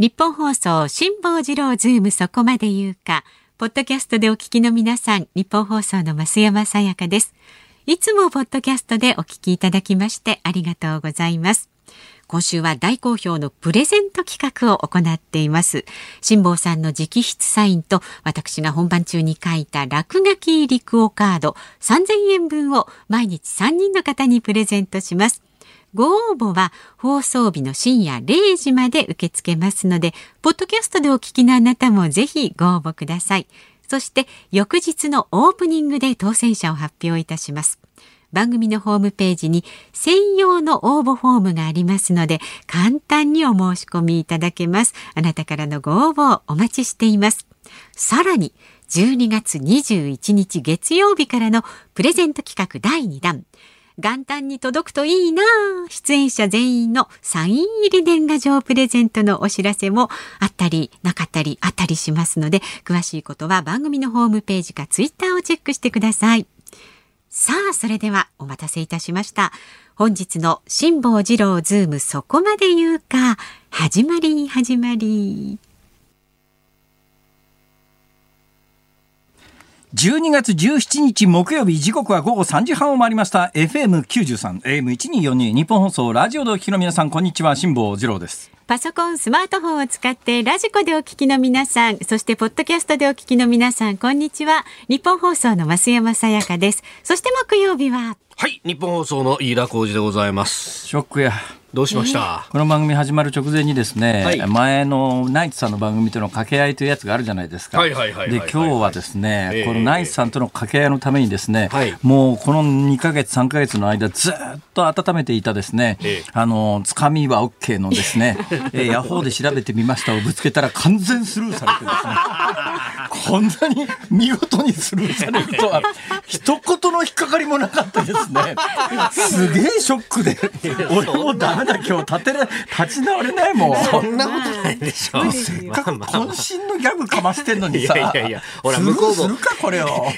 ニッポン放送辛坊治郎ズームそこまで言うか。ポッドキャストでお聞きの皆さんニッポン放送の増山さやかです。いつもポッドキャストでお聞きいただきましてありがとうございます。今週は大好評のプレゼント企画を行っています。辛坊さんの直筆サインと私が本番中に書いた落書き入りクオカード3000円分を毎日3人の方にプレゼントします。ご応募は放送日の深夜0時まで受け付けますので、ポッドキャストでお聞きのあなたもぜひご応募ください。そして翌日のオープニングで当選者を発表いたします。番組のホームページに専用の応募フォームがありますので簡単にお申し込みいただけます。あなたからのご応募をお待ちしています。さらに12月21日月曜日からのプレゼント企画第2弾。元旦に届くといいな。出演者全員のサイン入り年賀状プレゼントのお知らせもあったりなかったりあったりしますので詳しいことは番組のホームページかツイッターをチェックしてください。さあそれではお待たせいたしました。本日の辛坊治郎ズームそこまで言うか。始まり始まり。12月17日木曜日時刻は午後3時半を回りました。FM93 AM1242 日本放送ラジオでお聞きの皆さんこんにちは。辛坊治郎です。パソコン、スマートフォンを使ってラジコでお聞きの皆さん、そしてポッドキャストでお聞きの皆さん、こんにちは。日本放送の増山さやかです。そして木曜日は、はい日本放送の飯田浩二でございます。ショックやどうしました、この番組始まる直前にですね、はい、前のナイツさんの番組との掛け合いというやつがあるじゃないですか。で今日はですね、えー、このナイツさんとの掛け合いのためにですね、はい、もうこの2か月3か月の間ずっと温めていたですね、えー、あのつかみは OK のですね、えー、ヤホーで調べてみましたをぶつけたら完全スルーされてですね、こんなに見事にスルーされるとは一言の引っかかりもなかったですね。すげえショックで、俺もダメまだ今日立てれ立ち直れないもん。そんなことないでしょ。せっかく渾身のギャグかましてんのにさ。いやいやいや、ほら向こうも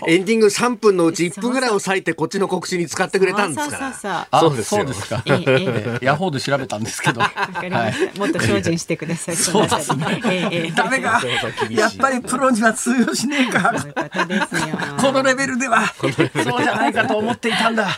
エンディング3分のうち1分ぐらいを割いてこっちの告知に使ってくれたんですから。そうですそうですか。ヤホーで調べたんですけど。もっと精進してください。そうですね。ダメがやっぱりプロには通用しねえか。このレベルではそうじゃないかと思っていたんだ。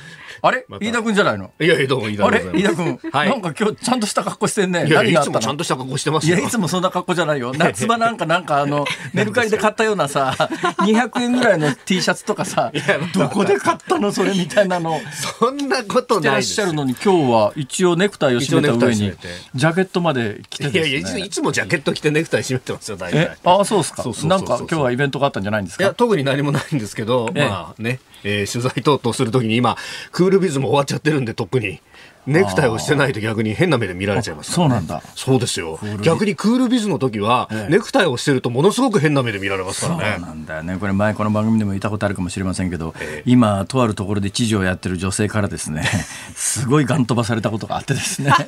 あれ、飯田君じゃないの？いやいやどうも飯田君。あれ？飯田君、はい、なんか今日ちゃんとした格好してんね。いやいやいつもちゃんとした格好してますいやいつもそんな格好じゃないよ。夏場なんかなんかあの メルカリで買ったようなさ、200円ぐらいの T シャツとかさ、どこで買ったのそれみたいなの？そんなことないらっしゃるのに今日は一応ネクタイを締めた上にジャケットまで着て、ね、いやいやいつもジャケット着てネクタイ締めてますよ大体。ああそうですか。なんか今日はイベントがあったんじゃないんですか？いや特に何もないんですけど、まあね。えー、取材等々するときに今、クールビズも終わっちゃってるんで、とっくに。ネクタイをしてないと逆に変な目で見られちゃいます、ね、そうなんだ。そうですよ。逆にクールビズの時は、ネクタイをしてるとものすごく変な目で見られますからね。そうなんだよね。これ前この番組でも言ったことあるかもしれませんけど、えー、今とあるところで知事をやってる女性からですね、すごいガン飛ばされたことがあってですね。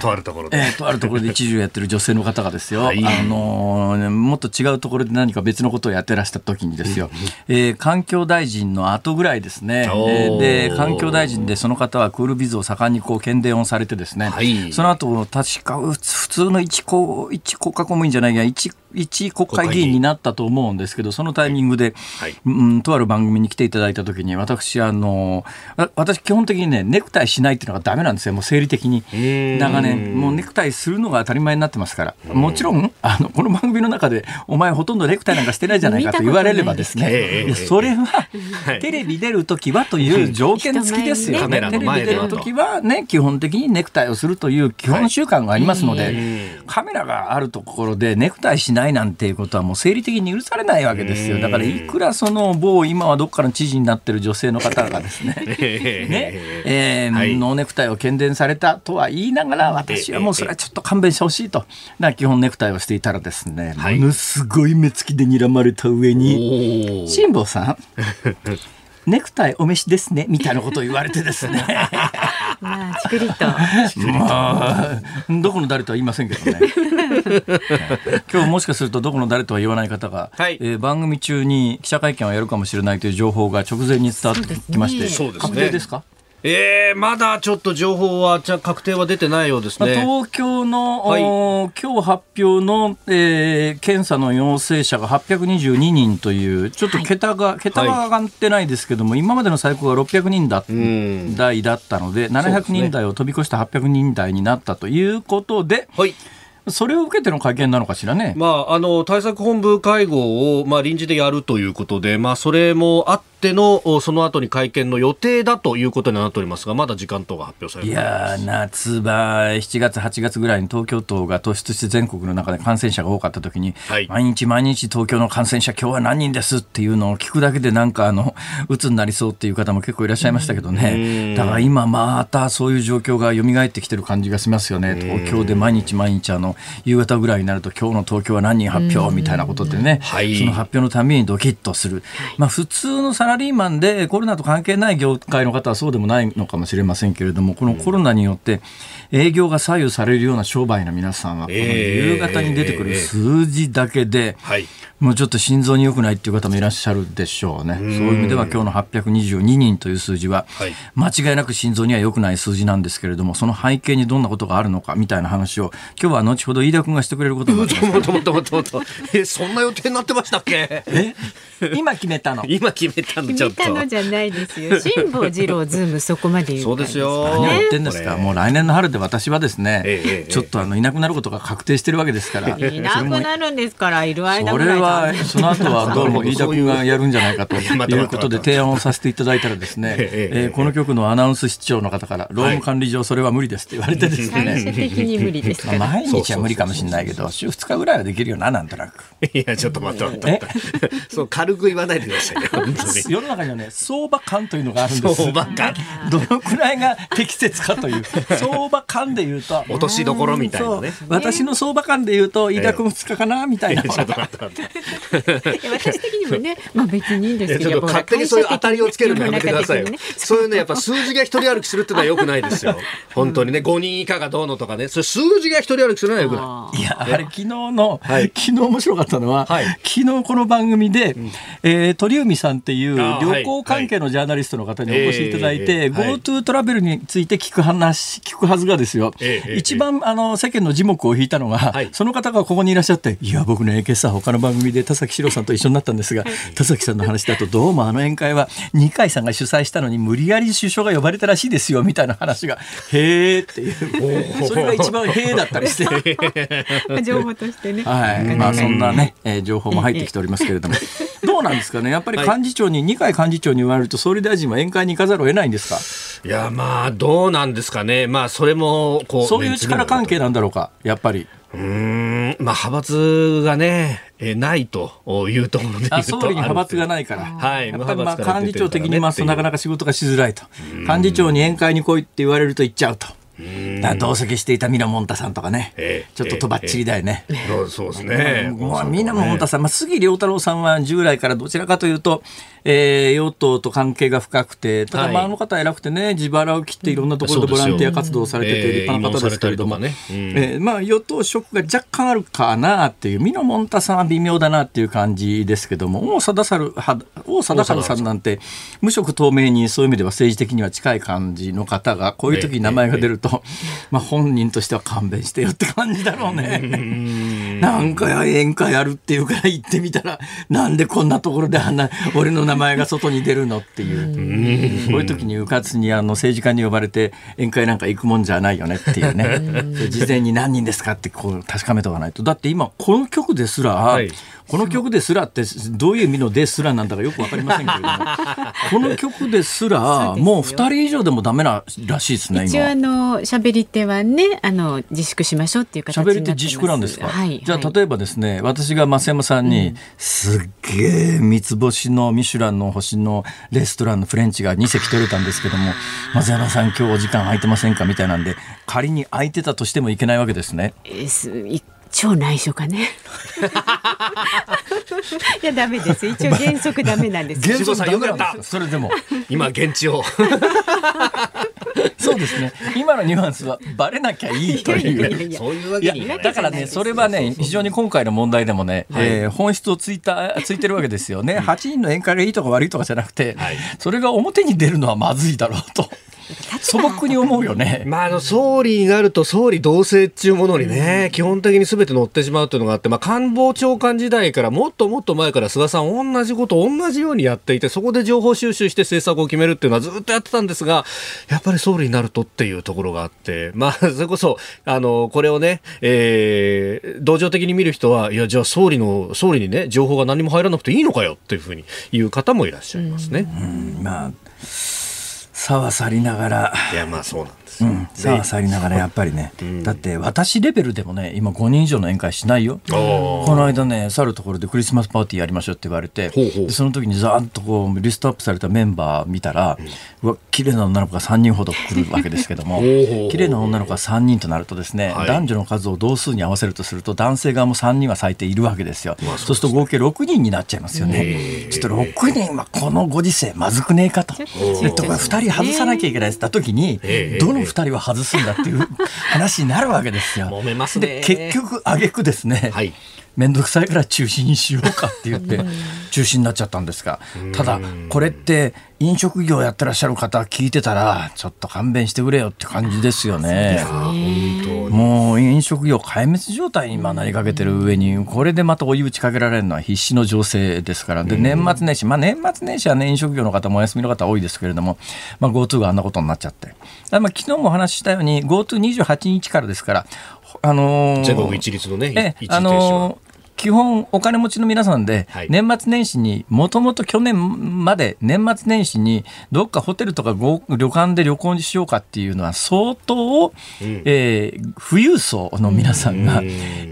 とあるところで、えー、とあるところで知事をやってる女性の方がですよ、はい、あのー、もっと違うところで何か別のことをやってらした時にですよ、えー、環境大臣の後ぐらいですね。で環境大臣でその方はクールビズを盛んにこう検伝をされてですね、はい、その後確か普通の一国一国家公務員じゃないや一一国会議員になったと思うんですけどそのタイミングで、はい、うん、とある番組に来ていただいた時に私あの私基本的にねネクタイしないっていうのがダメなんですよ。もう生理的に。長年。もうネクタイするのが当たり前になってますから。もちろんあのこの番組の中でお前ほとんどネクタイなんかしてないじゃないかと言われればですね。それはテレビ出る時はという条件付きですよ、ね、テレビ出る時はね基本的にネクタイをするという基本習慣がありますので、カメラがあるところでネクタイしないなんていうことはもう生理的に許されないわけですよ。だからいくらその某今はどっかの知事になってる女性の方がですね。ね、えー、はい、ノーネクタイを喧伝されたとは言いながら私はもうそれはちょっと勘弁してほしいと。基本ネクタイをしていたらですね、ものすごい目つきで睨まれた上に辛坊さん ネクタイお召しですねみたいなことを言われてですねまあちくりと。まあどこの誰とは言いませんけどね。今日もしかするとどこの誰とは言わない方が、はい、えー、番組中に記者会見をやるかもしれないという情報が直前に伝わってきまして、そうですね、確定ですか？えー、まだちょっと情報はじゃ確定は出てないようですね。東京の、はい、今日発表の、えー、検査の陽性者が822人というちょっと桁が、はい、桁は上がってないですけども、はい、今までの最高が600人だ台だったので700人台を飛び越して800人台になったということで。はいそれを受けての会見なのかしらね。まあ、あの対策本部会合を、まあ、臨時でやるということで、まあ、それもあってのその後に会見の予定だということになっておりますが、まだ時間等が発表されていや夏場、7月、8月ぐらいに東京都が突出して全国の中で感染者が多かったときに、はい、毎日毎日東京の感染者、今日は何人ですっていうのを聞くだけで、なんかあの 鬱になりそうっていう方も結構いらっしゃいましたけどね、だから今、またそういう状況が蘇ってきてる感じがしますよね、東京で毎日毎日あの、夕方ぐらいになると、今日の東京は何人発表みたいなことでね、はい、その発表のためにドキッとする。まあ、普通のサラリーマンでコロナと関係ない業界の方はそうでもないのかもしれませんけれどもこのコロナによって営業が左右されるような商売の皆さんはこの夕方に出てくる数字だけで、もうちょっと心臓に良くないっていう方もいらっしゃるでしょうね。そういう意味では今日の822人という数字は、間違いなく心臓には良くない数字なんですけれども、その背景にどんなことがあるのかみたいな話を、今日は後ほど飯田君がしてくれることになってます。もっともっともっとえ、そんな予定になってましたっけ？え？今決めたの。今決めたのちょっと。決めたのじゃないですよ。辛坊治郎ズームそこまで言うそうですよ。何言ってんですか？もう来年の春で私はですね、ええ、ちょっとあのいなくなることが確定してるわけですから。いなくなるんですから、いる間それはその後はどうも飯田君がやるんじゃないかと いうことで提案をさせていただいたらですね、えー、この局のアナウンス室長の方から労務管理上それは無理ですって言われてですね、的に無理です毎日は無理かもしれないけど週2日ぐらいはできるよななんとなく。いやちょっと待って。待ってそう軽く言わないでください世の中にはね相場感というのがあるんです。相場感。どのくらいが適切かという。相場感でいうと落としどころみたいなね。私の相場感でいうと飯田君2日かなみたいな、私的にもね、まあ別にいいんですけど、勝手にそういう当たりをつけるのやめてくださいよ。そう。いうね、やっぱ数字が一人歩きするっていうのはよくないですよ。本当にね、5人以下がどうのとかね、それ数字が一人歩きするのはよくない。いや、あれ昨日の、昨日面白かったのは、昨日この番組で、え鳥海さんっていう旅行関係のジャーナリストの方にお越しいただいて、GoTo トラベルについて聞く話、聞くはずがですよ。一番あの世間の字幕を引いたのが、その方がここにいらっしゃって、いや、僕ね、今朝他の番組で田崎史郎さんと一緒になったんですが、田崎さんの話だとどうもあの宴会は二階さんが主催したのに無理やり首相が呼ばれたらしいですよみたいな話がへーっていう。それが一番へーだったりして 情報としてね。はい。まあそんなね、えー、情報も入ってきておりますけれども。どうなんですかね？やっぱり幹事長に、二階幹事長に言われると総理大臣は宴会に行かざるを得ないんですか？いやまあどうなんですかね？まあそれもこうそういう力関係なんだろうかやっぱり。うんまあ派閥がね、えー、ないというところであ総理に派閥がないから、はい、やっぱりまあ幹事長的にますとなかなか仕事がしづらいと、幹事長に宴会に来いって言われると行っちゃうと。同席していた皆もんたさんとかね、えー、ちょっととばっちりだよね。えー、そうですね。もう皆もんたさん、まあ、杉良太郎さんは従来からどちらかというと、えー、与党と関係が深くて、ただ、まあ、あの方偉くてね、自腹を切っていろんなところでボランティア活動をされてて、立派な方ですけれども、ね。うん、えー、まあ、与党色が若干あるかなっていう、美濃もんたさんは微妙だなっていう感じですけども、王貞治王貞治さんなんて、無色透明にそういう意味では政治的には近い感じの方が、こういう時に名前が出ると、まあ、本人としては勘弁してよって感じだろうね。なんか宴会あるっていうから行ってみたら、なんでこんなところであんな、俺の名前が外に出るのっていう、こういう時にうかつにあの政治家に呼ばれて宴会なんか行くもんじゃないよねっていうね、事前に何人ですかってこう確かめとかないと。だって今、この曲ですら、はいこの曲ですらってどういう意味のですらなんだかよくわかりませんけれども。この曲ですらもう2人以上でもダメならしいですね一応あの喋り手はねあの自粛しましょうっていう形喋り手自粛なんですか、はい、じゃあ例えばですね私が増山さんに、うん、すっげえ三つ星のミシュランの星のレストランのフレンチが2席取れたんですけども 増山さん今日お時間空いてませんか？みたいなんで仮に空いてたとしてもいけないわけですね。えー超内緒かね。いやダメです。一応原則ダメなんです。原則さんよかった。それでも今現地を。そうですね。今のニュアンスはバレなきゃいいという。そういうわけにだからねそれはね非常に今回の問題でもね、はい、えー、本質をついたついてるわけですよね。8人の宴会がいいとか悪いとかじゃなくて、はい、それが表に出るのはまずいだろうと。素朴に思うよね。まあ、あの総理になると総理同棲っていうものにね、基本的にすべて乗ってしまうというのがあって、まあ、官房長官時代からもっともっと前から菅さん同じこと同じようにやっていてそこで情報収集して政策を決めるっていうのはずっとやってたんですがやっぱり総理になるとっていうところがあってまあ それこそあのこれをね、えー、同情的に見る人はいやじゃあ総理の総理にね情報が何も入らなくていいのかよっていうふうに言う方もいらっしゃいますね。うん、まあさは去りながら。いやまあそうなんうん、さあ去りながらやっぱりね、うん、だって私レベルでもね今5人以上の宴会しないよ。この間ね去るところでクリスマスパーティーやりましょうって言われてでその時にざーっとこうリストアップされたメンバー見たら、うん、わ綺麗な女の子が3人ほど来るわけですけども 綺麗な女の子が3人となるとですね、はい、男女の数を同数に合わせるとすると男性側も3人は最低いるわけですよ、まあ、そうすると合計6人になっちゃいますよね。ちょっと6人はこのご時世まずくねえかと。でとか2人外さなきゃいけないって言った時にどの2人は外すんだだっていう 話になるわけですよ。揉めますね。結局挙句ですね、はい、面倒くさいから中止にしようかって言って中止になっちゃったんですがただこれって飲食業やってらっしゃる方聞いてたらちょっと勘弁してくれよって感じですよね。もう飲食業壊滅状態に今なりかけてる上にこれでまた追い打ちかけられるのは必死の情勢ですから。で年末年始まあ年末年始はね飲食業の方もお休みの方多いですけれども、まあ、GoTo があんなことになっちゃって。まあ昨日もお話ししたように GoTo28 日からですからあのー、全国一律のね、あのー基本お金持ちの皆さんで、年末年始にもともと去年まで年末年始にどっかホテルとか旅館で旅行にしようかっていうのは相当、うん、えー、富裕層の皆さんが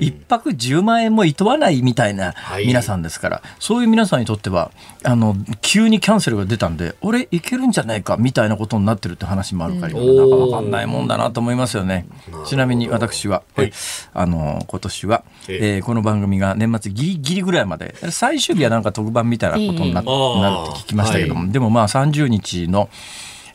一泊10万円もいとわないみたいな皆さんですから、はい、そういう皆さんにとってはあの急にキャンセルが出たんで俺行けるんじゃないかみたいなことになってるって話もあるから、うん、なんか分かんないもんだなと思いますよね。ちなみに私は、はい、あの今年は、えー、この番組が年末ギリギリぐらいまで。最終日はなんか特番みたいなことにな,、なるって聞きましたけども、でもまあ30日の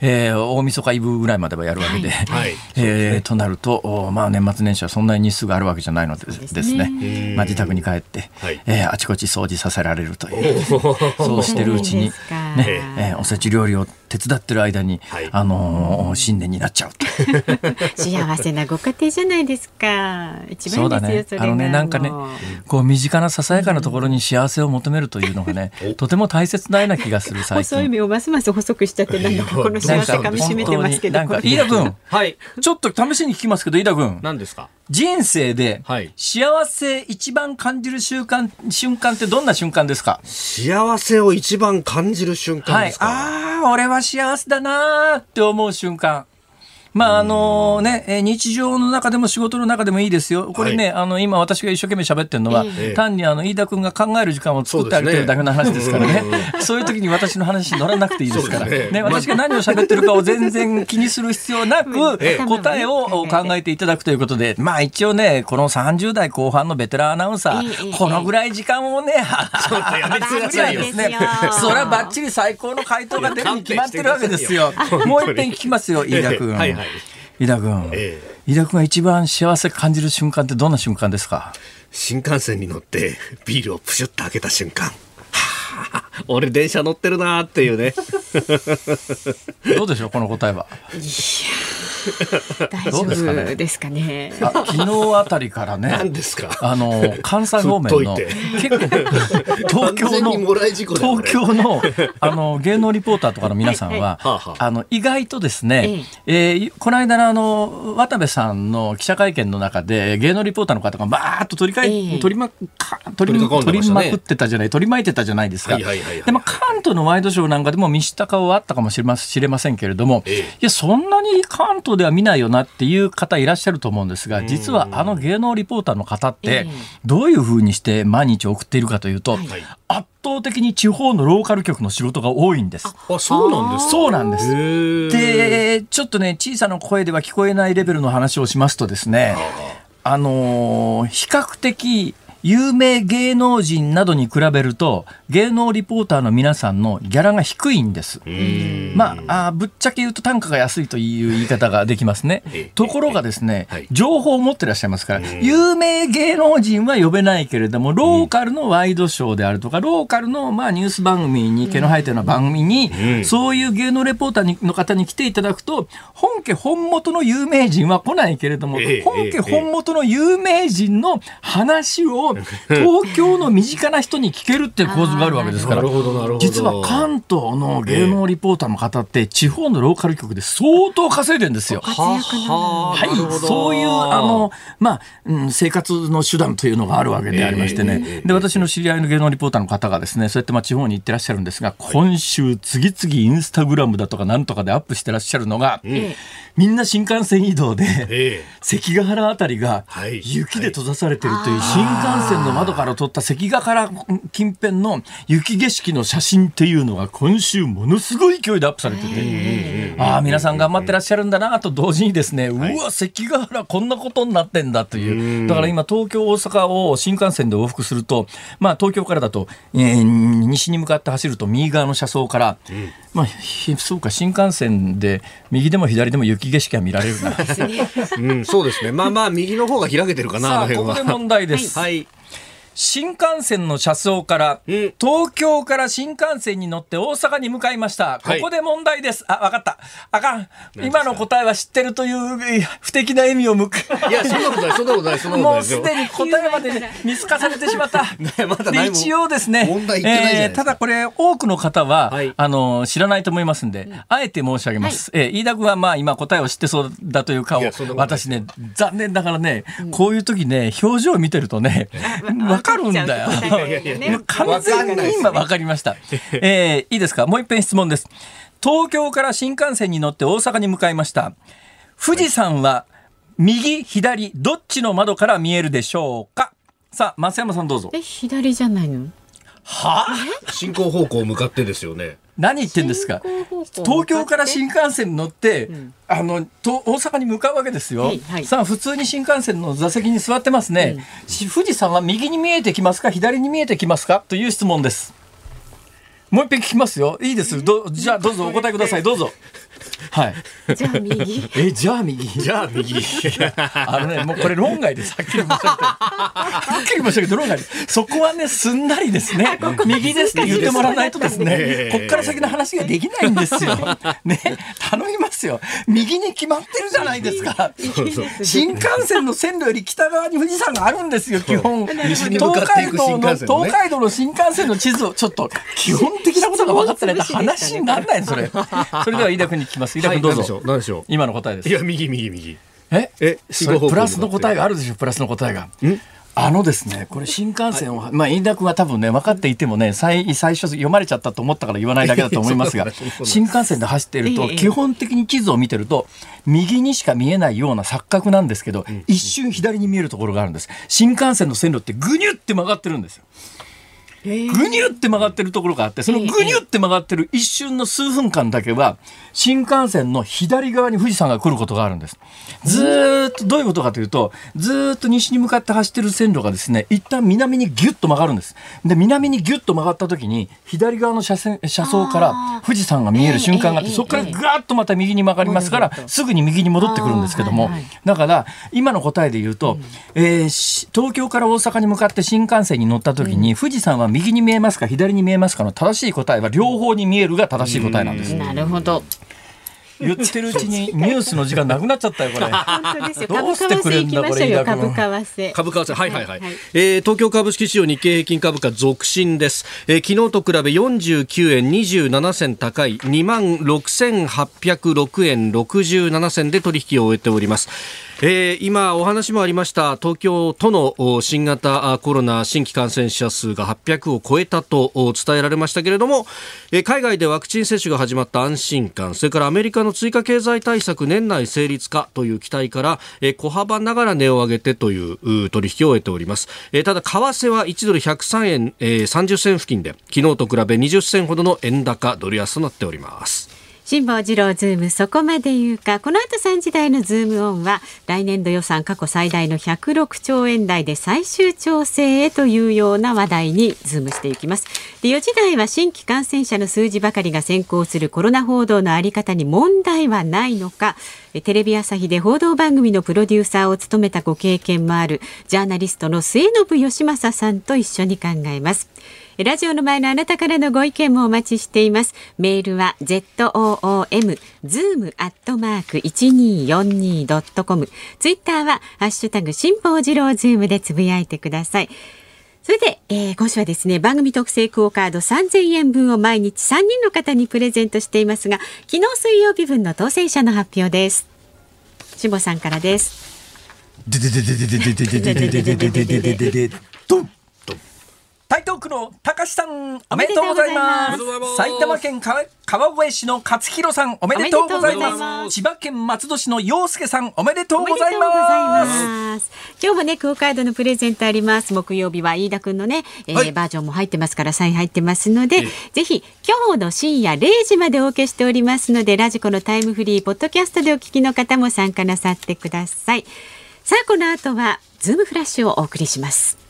えー、大晦日イブぐらいまではやるわけで、はい。えー、となると、まあ、年末年始はそんなに日数があるわけじゃないのでですね。まあ、自宅に帰って、はい、えー、あちこち掃除させられるという。そうしてるうちに、ねえー、おせち料理を手伝ってる間に、はい、あのー、新年になっちゃう 幸せなご家庭じゃないですか。一番ですよ、ね、あのねなんかねこう身近なささやかなところに幸せを求めるというのがね、うん、とても大切なような気がする最近。細い目をますます細くしちゃって なんかこの幸せかみしめてますけど。なんか飯田君、はい、ちょっと試しに聞きますけど飯田君。何ですか？人生で幸せ一番感じる瞬間瞬間ってどんな瞬間ですか？幸せを一番感じる瞬間ですか、はい、ああ俺は幸せだなって思う瞬間。まああのね、日常の中でも仕事の中でもいいですよ。これね、はい、あの今私が一生懸命喋ってるのは、え単にあの飯田君が考える時間を作ってあげてるだけの話ですからね。そういう時に私の話に乗らなくていいですから。ねね、私が何を喋ってるかを全然気にする必要なく、答えを考えていただくということで、まあ一応ね、この30代後半のベテランアナウンサー、このぐらい時間をね、ちょっとやめてくださいよ。ね、それはばっちり最高の回答が出るに決まってるわけですよ。もう一遍聞きますよ、飯田君。はいはい井田君、ええ、井田君が一番幸せ感じる瞬間ってどんな瞬間ですか？新幹線に乗ってビールをプシュッと開けた瞬間 俺電車乗ってるなっていうね。どうでしょうこの答えは？いや大丈夫ですかね。あ昨日あたりからね。何ですか？あの関西方面の 結構東京の東京のあの芸能リポーターとかの皆さんは、あの意外とですね、ええ。この間のあの渡部さんの記者会見の中で芸能リポーターの方がバーッと取りかえ、取りま取り取りまくってたじゃない取り巻いてたじゃないですか。でも関東のワイドショーなんかでも見知った顔はあったかもしれませんけれども、いやそんなに関東では見ないよなっていう方いらっしゃると思うんですが実はあの芸能リポーターの方ってどういうふうにして毎日送っているかというと、圧倒的に地方のローカル局の仕事が多いんです。あ、そうなんですそうなんです。で、ちょっとね、小さな声では聞こえないレベルの話をしますとですね、あのー、比較的有名芸能人などに比べると芸能リポーターの皆さんのギャラが低いんです。まあぶっちゃけ言うと単価が安いという言い方ができますね。ところがですね、情報を持ってらっしゃいますから、有名芸能人は呼べないけれども、ローカルのワイドショーであるとか、ローカルのまあニュース番組に毛の生えたような番組に、そういう芸能レポーターの方に来ていただくと、本家本元の有名人は来ないけれども、本家本元の有名人の話を東京の身近な人に聞けるっていう構図があるわけですから、実は関東の芸能リポーターの方って地方のローカル局で相当稼いでるんですよ。はい、そういうあのまあ、うん、生活の手段というのがあるわけでありましてね、で私の知り合いの芸能リポーターの方がですね、そうやってまあ地方に行ってらっしゃるんですが、今週次々インスタグラムだとかなんとかでアップしてらっしゃるのが、みんな新幹線移動で、関ヶ原あたりが雪で閉ざされてるという新幹線の窓から撮った関ヶ原近辺の雪景色の写真っていうのが今週ものすごい勢いでアップされてて、ああ皆さん頑張ってらっしゃるんだなと同時にですね、うわ関ヶ原こんなことになってんだという。だから今東京大阪を新幹線で往復するとまあ東京からだと、えー、西に向かって走ると右側の車窓から、まあそうか新幹線で右でも左でも雪景色が見られるな、うん、そうですね。まあまあ右の方が開けてるかなさあここで問題です、はい新幹線の車窓から東京から新幹線に乗って大阪に向かいました、ここで問題です。あ分かった。あかん。今の答えは知ってるという不敵な笑みを向く。いやそんなことないそんなことないそんなことないもうすでに答えまで 見透かされてしまった。ま、で一応ですねえー、ただこれ多くの方は、はい、あの知らないと思いますんで、あえて申し上げます、はい、えー、飯田君はまあ今答えを知ってそうだという顔。私ね残念ながらね、こういう時ね表情を見てるとねかるんだよ。完全に今分かりました。えー、いいですか？もう一遍質問です。東京から新幹線に乗って大阪に向かいました。富士山は右、左、どっちの窓から見えるでしょうか？さあ、増山さんどうぞ。え、左じゃないの？は？進行方向向かってですよね。何言ってんですか？東京から新幹線に乗って、うん、あのと大阪に向かうわけですよ、はいはい、さあ普通に新幹線の座席に座ってますね、うん、富士山は右に見えてきますか？左に見えてきますか？という質問です。もう一遍聞きますよ。いいです。どじゃあどうぞお答えください。どうぞはい。じゃあ右。え、じゃあ右？じゃあ右。あのね、もうこれ論外です。はっきり申し上げて。はっきり申し上げて論外です。そこはね、すんなりですね。右ですって言ってもらわないとですね、こっから先の話ができないんですよ。ね、頼みますよ。右に決まってるじゃないですか。新幹線の線路より北側に富士山があるんですよ、基本。東海道の、東海道の新幹線の地図をちょっと基本的なことが分かってないと話にならないそれ。それでは飯田君に聞きます。飯田君どうぞ。何でしょう。今の答えです。いや右右右。え？え？プラスの答えがあるでしょプラスの答えが。あのですね、これ新幹線を、はい、まあ、飯田君は多分ね、分かっていてもね、最、最初読まれちゃったと思ったから言わないだけだと思いますが、新幹線で走っていると、基本的に地図を見てると、右にしか見えないような錯覚なんですけど、一瞬左に見えるところがあるんです。新幹線の線路ってぐにゅって曲がってるんですよ。ぐにゅって曲がってるところがあってそのぐにゅって曲がってる一瞬の数分間だけは新幹線の左側に富士山が来ることがあるんです。ずっとどういうことかというとずっと西に向かって走ってる線路がですね一旦南にギュッと曲がるんです。で南にギュッと曲がった時に左側の車線車窓から富士山が見える瞬間があってそこからぐわっとまた右に曲がりますからすぐに右に戻ってくるんですけども。だから今の答えで言うと、えー、東京から大阪に向かって新幹線に乗った時に富士山は右に見えますか左に見えますかの正しい答えは両方に見えるが正しい答えなんです。なるほど。言ってるうちにニュースの時間なくなっちゃったよこれ。本当ですよ。どうしてくれんだこれ株為替。株為替はいはいはい。はい、えー、東京株式市場日経平均株価続伸です。えー、昨日と比べ49円27銭高い2万6806円67銭で取引を終えております。えー、今お話もありました東京都の新型コロナ新規感染者数が800を超えたと伝えられましたけれども、えー、海外でワクチン接種が始まった安心感それからアメリカの追加経済対策年内成立かという期待から、えー、小幅ながら値を上げてという取引を終えております、えー、ただ為替は1ドル103円、えー、30銭付近で昨日と比べ20銭ほどの円高ドル安となっております。辛坊治郎ズームそこまで言うか。この後3時台のズームオンは来年度予算過去最大の106兆円台で最終調整へというような話題にズームしていきます。で4時台は新規感染者の数字ばかりが先行するコロナ報道のあり方に問題はないのか。テレビ朝日で報道番組のプロデューサーを務めたご経験もあるジャーナリストの末延吉正さんと一緒に考えます。ラジオの前のあなたからのご意見もお待ちしています。メールは zoom zoom アットマーク一二四二ドットコム。ツイッターはハッシュタグ辛坊治郎ズームでつぶやいてください。それで、えー、今週はですね、番組特製クオカード3000円分を毎日3人の方にプレゼントしていますが、昨日水曜日分の当選者の発表です。辛坊さんからです。ででででででででででででででででで台東区の高橋さんおめでとうございます。埼玉県川越市の勝弘さんおめでとうございます。千葉県松戸市の陽介さんおめでとうございます。今日もねクオカードのプレゼントあります。木曜日は飯田くんのね、えー、はい、バージョンも入ってますからサイン入ってますので、ぜひ今日の深夜0時までお受けしておりますのでラジコのタイムフリーポッドキャストでお聞きの方も参加なさってください。さあこの後はズームフラッシュをお送りします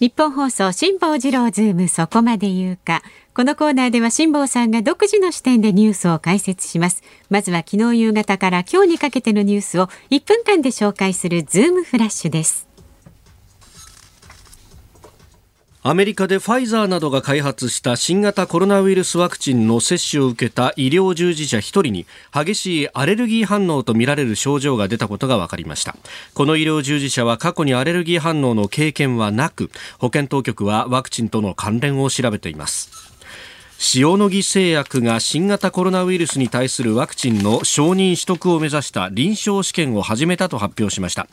ニッポン放送辛坊治郎ズームそこまで言うか。このコーナーでは辛坊さんが独自の視点でニュースを解説します。まずは昨日夕方から今日にかけてのニュースを1分間で紹介するズームフラッシュです。アメリカでファイザーなどが開発した新型コロナウイルスワクチンの接種を受けた医療従事者1人に激しいアレルギー反応とみられる症状が出たことが分かりました。この医療従事者は過去にアレルギー反応の経験はなく保健当局はワクチンとの関連を調べています。塩野義製薬が新型コロナウイルスに対するワクチンの承認取得を目指した臨床試験を始めたと発表しました。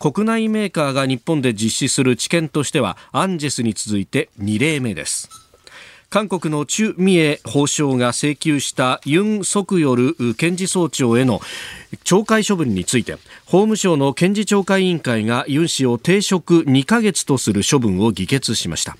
国内メーカーが日本で実施する治験としてはアンジェスに続いて2例目です。韓国のチュ・ミエ法相が請求したユン・ソクヨル検事総長への懲戒処分について法務省の検事懲戒委員会がユン氏を停職2ヶ月とする処分を議決しました。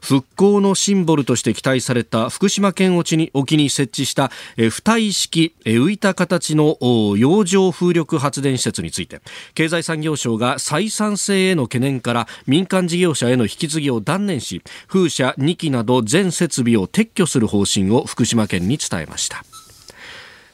復興のシンボルとして期待された福島県沖に沖に設置した浮体式浮いた形の洋上風力発電施設について経済産業省が採算性への懸念から民間事業者への引き継ぎを断念し風車2基など全設備を撤去する方針を福島県に伝えました。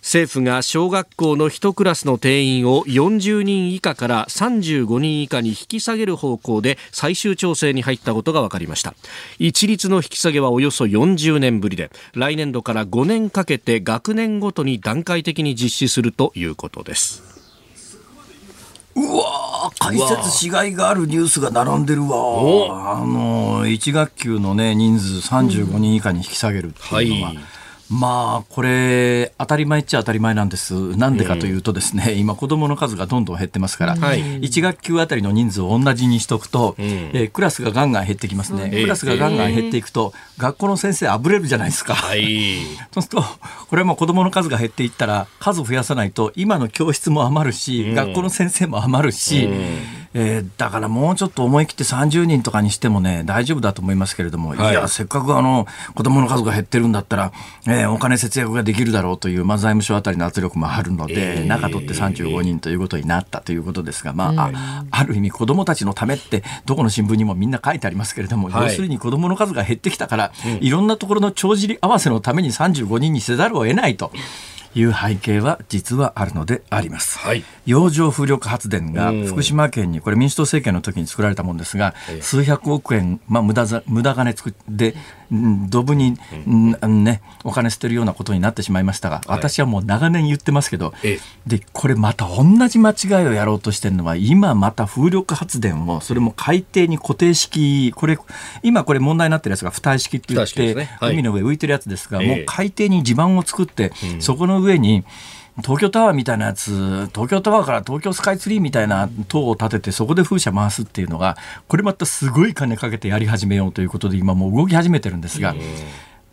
政府が小学校の1クラスの定員を40人以下から35人以下に引き下げる方向で最終調整に入ったことが分かりました。一律の引き下げはおよそ40年ぶりで来年度から5年かけて学年ごとに段階的に実施するということです。うわ解説しがいがあるニュースが並んでるわあの1学級のね人数35人以下に引き下げるっていうのは、うんはいまあ、これ、当たり前っちゃ当たり前なんです。なんでかというとですね、うん、今子供の数がどんどん減ってますから、はい、1学級あたりの人数を同じにしとくと、うん、えー、クラスがガンガン減ってきますね。クラスがガンガン減っていくと、学校の先生あぶれるじゃないですか。はい、そうすると、これはもう子供の数が減っていったら、数増やさないと、今の教室も余るし、うん、学校の先生も余るし、えー、だからもうちょっと思い切って30人とかにしてもね、大丈夫だと思いますけれども、はい、いや、せっかくあの、子供の数が減ってるんだったら、えー、お金節約ができるだろうという、まあ、財務省あたりの圧力もあるので、えー、中取って35人ということになったということですが、まあ、あある意味子供たちのためって、どこの新聞にもみんな書いてありますけれども、はい、要するに子供の数が減ってきたから、うん、いろんなところの帳尻合わせのために35人にせざるを得ないと。いう背景は実はあるのであります。はい、洋上風力発電が福島県にこれ民主党政権の時に作られたものですが、数百億円、まあ、無駄無駄金作ってドブに、ね、お金捨てるようなことになってしまいましたが、私はもう長年言ってますけど、でこれまた同じ間違いをやろうとしてるのは、今また風力発電を、それも海底に固定式、これ、今これ問題になってるやつが浮体式って言って、海の上浮いてるやつですが、もう海底に地盤を作って、そこの上に、東京タワーみたいなやつ、東京タワーから東京スカイツリーみたいな塔を立てて、そこで風車回すっていうのが、これまたすごい金かけてやり始めようということで、今もう動き始めてるんですが、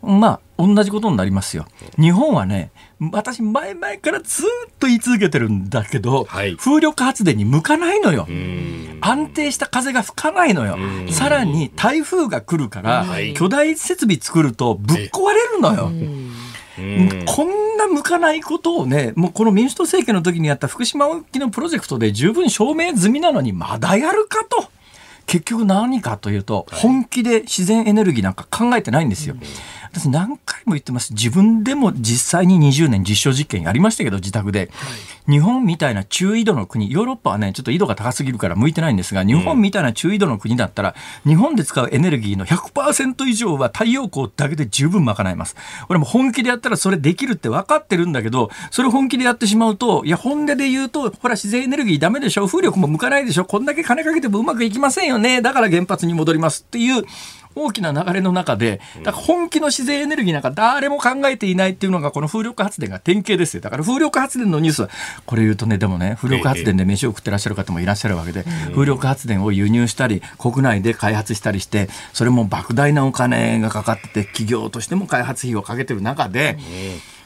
まあ同じことになりますよ。日本はね私前々からずっと言い続けてるんだけど、はい、風力発電に向かないのよ。安定した風が吹かないのよ。さらに台風が来るから、巨大設備作るとぶっ壊れるのよ。こんな向かないことをね、もうこの民主党政権の時にやった福島沖のプロジェクトで十分証明済みなのにまだやるかと。結局何かというと、本気で自然エネルギーなんか考えてないんですよ。私何回も言ってます。自分でも実際に20年実証実験やりましたけど、自宅で。日本みたいな中緯度の国、ヨーロッパはね、ちょっと緯度が高すぎるから向いてないんですが、日本みたいな中緯度の国だったら、日本で使うエネルギーの100%以上は太陽光だけで十分賄えます。俺も本気でやったらそれできるって分かってるんだけど、それ本気でやってしまうと、いや、本音で言うと、ほら、自然エネルギーダメでしょ、風力も向かないでしょ、こんだけ金かけてもうまくいきませんよね、だから原発に戻りますっていう、大きな流れの中で、だから本気の自然エネルギーなんか誰も考えていないっていうのがこの風力発電が典型ですよ。だから風力発電のニュースは、これ言うとね、でもね、風力発電で飯を食ってらっしゃる方もいらっしゃるわけで、風力発電を輸入したり、国内で開発したりして、それも莫大なお金がかかってて、企業としても開発費をかけてる中で、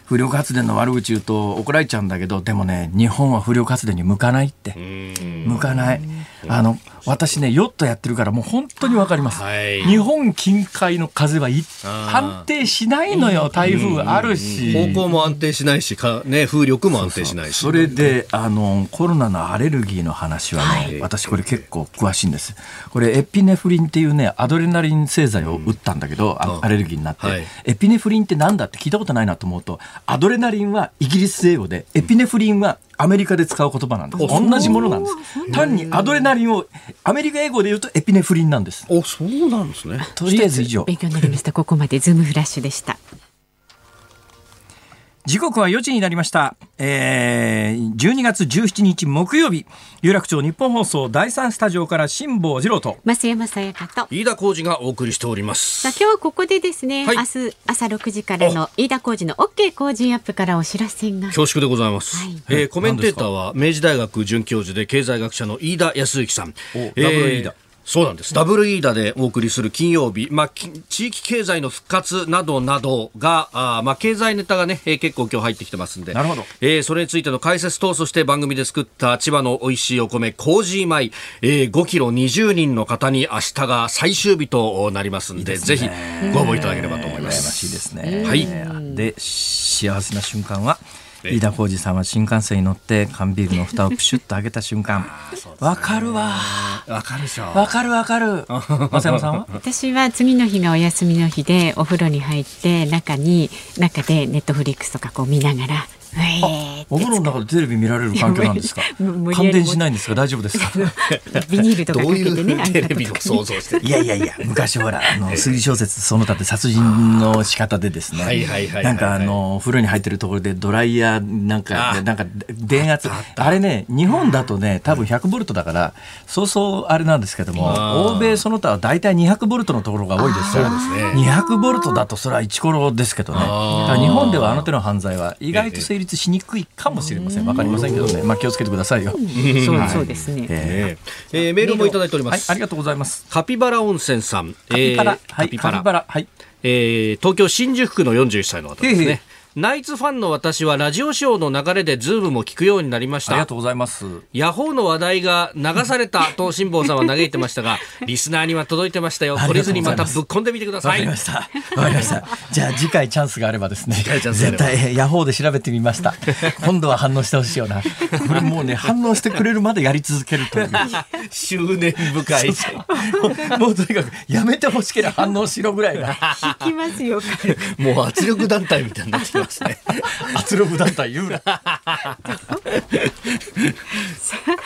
風力発電の悪口言うと怒られちゃうん。だけどでもね日本は風力発電に向かないって向かないあの私ねヨットやってるからもう本当にわかります、はい、日本近海の風は安定しないのよ台風あるし。方向も安定しないしか、ね、風力も安定しないし。それであのコロナのアレルギーの話はね、はい、私これ結構詳しいんです。これエピネフリンっていうねアドレナリン製剤を打ったんだけど、うん、アレルギーになって、はい、エピネフリンってなんだって聞いたことないなと思うとアドレナリンはイギリス英語でエピネフリンはアメリカで使う言葉なんです。同じものなんです。単にアドレナリンをアメリカ英語で言うとエピネフリンなんです。お、そうなんですね。とりあえず以上。勉強になりました。ここまでズームフラッシュでした。時刻は4時になりました、えー、12月17日木曜日有楽町日本放送第三スタジオから辛坊治郎と。増山さやかと。飯田浩二がお送りしております。さあ今日はここでですね、はい、明日朝6時からの飯田浩二の OK 工事アップからお知らせが。恐縮でございます、はい、えー、コメンテーターは明治大学准教授で経済学者の飯田康之さん、えー、ダブル飯田そうなんです。ダブルイーダでお送りする金曜日、まあ、地域経済の復活などなどが、あまあ、経済ネタがね、えー、結構今日入ってきてますんで、なるほど。えー、それについての解説と、そして番組で作った千葉の美味しいお米、コージー米、えー、5キロ20人の方に明日が最終日となりますんで、いいでぜひご応募いただければと思います。羨ましいですね。はい。で、幸せな瞬間は、飯田浩二さんは新幹線に乗って缶ビールの蓋をプシュッと開けた瞬間。わかるわ。わかるでしょわかるわかる。松山さんは？私は次の日がお休みの日でお風呂に入って中に中でネットフリックスとかこう見ながらお風呂の中でテレビ見られる環境なんですか？感電しないんですか？大丈夫ですか？ビニールとかかけてね。テレビの想像して。いやいやいや、昔ほら、あの推理小説その他で殺人の仕方でですね。はいはいはい。なんかあの風呂に入ってるところでドライヤーなんかなんか電圧あれね日本だとね多分100ボルトだからそうそうあれなんですけども欧米その他は大体200ボルトのところが多いですよ。200ボルトだとそれは一コロですけどね。日本ではあの手の犯罪は意外と成立しにくいかもしれません。わかりませんけどね。まあ気をつけてくださいよ。そうそうですね。えー、えー、メールもいただいております、はい。ありがとうございます。カピバラ温泉さん。カピバラ。はい。カピバラ。はい。えー、東京新宿区の41歳の方ですね。ナイツファンの私はラジオショーの流れでズームも聞くようになりました。ありがとうございます。ヤホーの話題が流されたと辛坊さんは嘆いてましたが リスナーには届いてましたよ。懲りずにまたぶっ込んでみてください。わかりました。わかりました。じゃあ次回チャンスがあればですね。絶対ヤホーで調べてみました。今度は反応してほしいよな。これもうね反応してくれるまでやり続けるという。執念深い。もうとにかくやめてほしければ反応しろぐらいな。聞きますよもう圧力団体みたいになってきますね。圧力団体言うな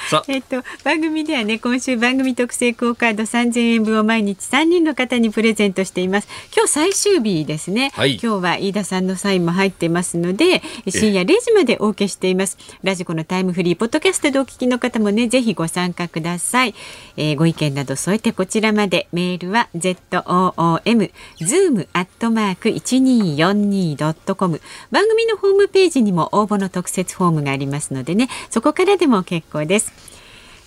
さあ、えっと、番組ではね今週番組特製クオカード3000円分を毎日3人の方にプレゼントしています今日最終日ですね、はい、今日は飯田さんのサインも入ってますので深夜0時までお受けしていますラジコのタイムフリーポッドキャストでお聞きの方もねぜひご参加ください、えー、ご意見など添えてこちらまでメールは ZOOM zoom アットマーク 1242.com 番組のホームページにも応募の特設フォームがありますのでねそこからでも結構です。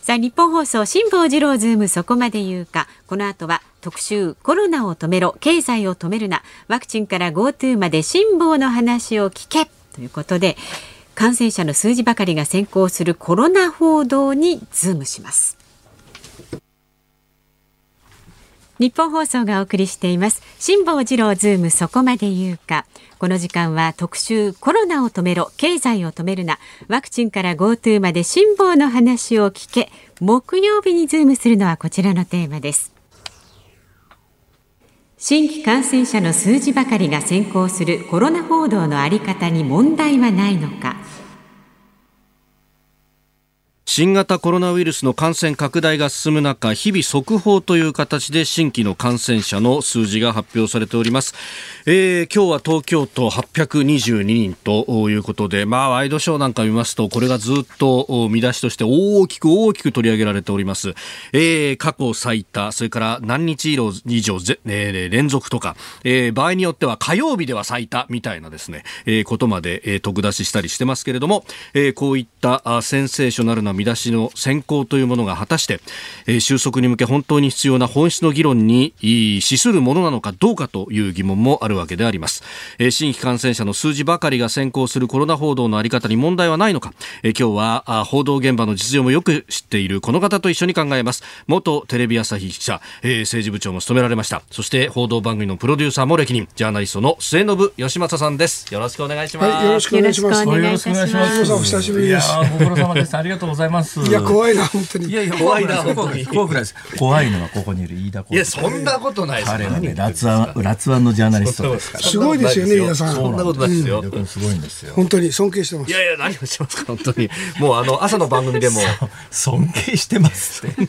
さあニッポン放送辛坊治郎ズームそこまで言うか。この後は特集コロナを止めろ経済を止めるな。ワクチンから GoTo まで辛坊の話を聞け。ということで感染者の数字ばかりが先行するコロナ報道にズームします。ニッポン放送がお送りしています。辛坊治郎ズームそこまで言うか。この時間は特集コロナを止めろ経済を止めるな。ワクチンから GoTo まで辛坊の話を聞け。木曜日にズームするのはこちらのテーマです。新規感染者の数字ばかりが先行するコロナ報道のあり方に問題はないのか。新型コロナウイルスの感染拡大が進む中日々速報という形で新規の感染者の数字が発表されております、えー、今日は東京都822人ということでまあワイドショーなんか見ますとこれがずっと見出しとして大きく大きく取り上げられております、えー、過去最多それから何日以上ぜ、えー、連続とか、えー、場合によっては火曜日では最多みたいなですね、えー、ことまで、えー、得出ししたりしてますけれども、えー、こういったセンセーショナルな見出しの先行というものが果たして、えー、収束に向け本当に必要な本質の議論に資するものなのかどうかという疑問もあるわけであります、えー、新規感染者の数字ばかりが先行するコロナ報道のあり方に問題はないのか、えー、今日は報道現場の実情もよく知っているこの方と一緒に考えます。元テレビ朝日記者、えー、政治部長も務められました。そして報道番組のプロデューサーも歴任。ジャーナリストの末延吉正さんです。よろしくお願いします、はい、よろしくお願いします。よろしくお願いします。お久しぶりです。ご苦労様ですありがとうございますいや怖いな本当に。いやいや怖いな怖くないです。怖いのはここにいる飯田いやそんなことないです。彼はね辣腕辣腕のジャーナリストですから。すごいですよね飯田さん。そんなことないですよ。すごいんですよ。本当に尊敬してます。いやいや何をしますか本当に。もうあの朝の番組でも 尊敬してますって。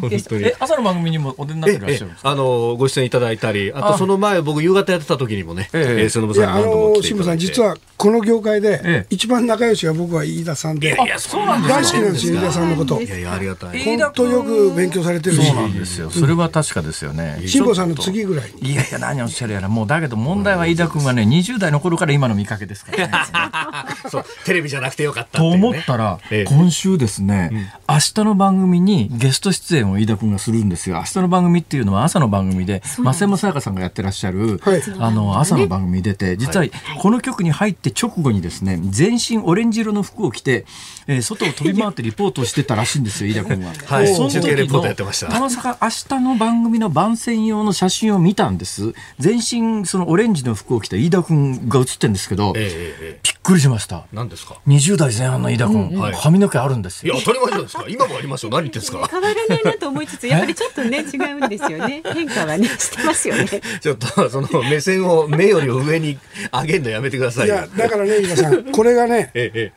本当に。え朝の番組にもお出になってらっしゃるあのご出演いただいたり、あとその前僕夕方やってた時にもね、ええそのさんあの辛坊さん実はこの業界で一番仲良しが僕は飯田さんで、いやそうなんです大好きなんですよ飯田さんのこと。いやいやありがたい。本当よく勉強されてるし。そうなんですよ。それは確かですよね。辛坊さんの次ぐらいいやいや何をおっしゃるやらもうだけど問題は飯田君はね20代の頃から今の見かけですからね。そうテレビじゃなくてよかったと思ったら今週ですね、明日の番組にゲスト出演を飯田君がするんですよ。明日の番組っていうのは朝の番組で増山さやかさんがやってらっしゃるあの朝の番組に出て実はこの曲に入って直後にですね全身オレンジ色の服を着てえ外を飛び回ってリポートをしてたらしいんですよ 飯田君は。はい、その時のたまさか明日の番組の番宣用の写真を見たんです。全身そのオレンジの服を着た飯田君が写ってるんですけど、ええ、びっくりしました。何ですか ?20 代前半の飯田君、うん髪の毛あるんですよ。いや、当たり前じゃないですか。今もありますよ。何言ってんですか？変わらないなと思いつつ、やっぱりちょっとね、違うんですよね。変化はね、してますよね。ちょっと、その目線を目より上に上げるのやめてください。いや、だからね、皆さん、これがね、ええ、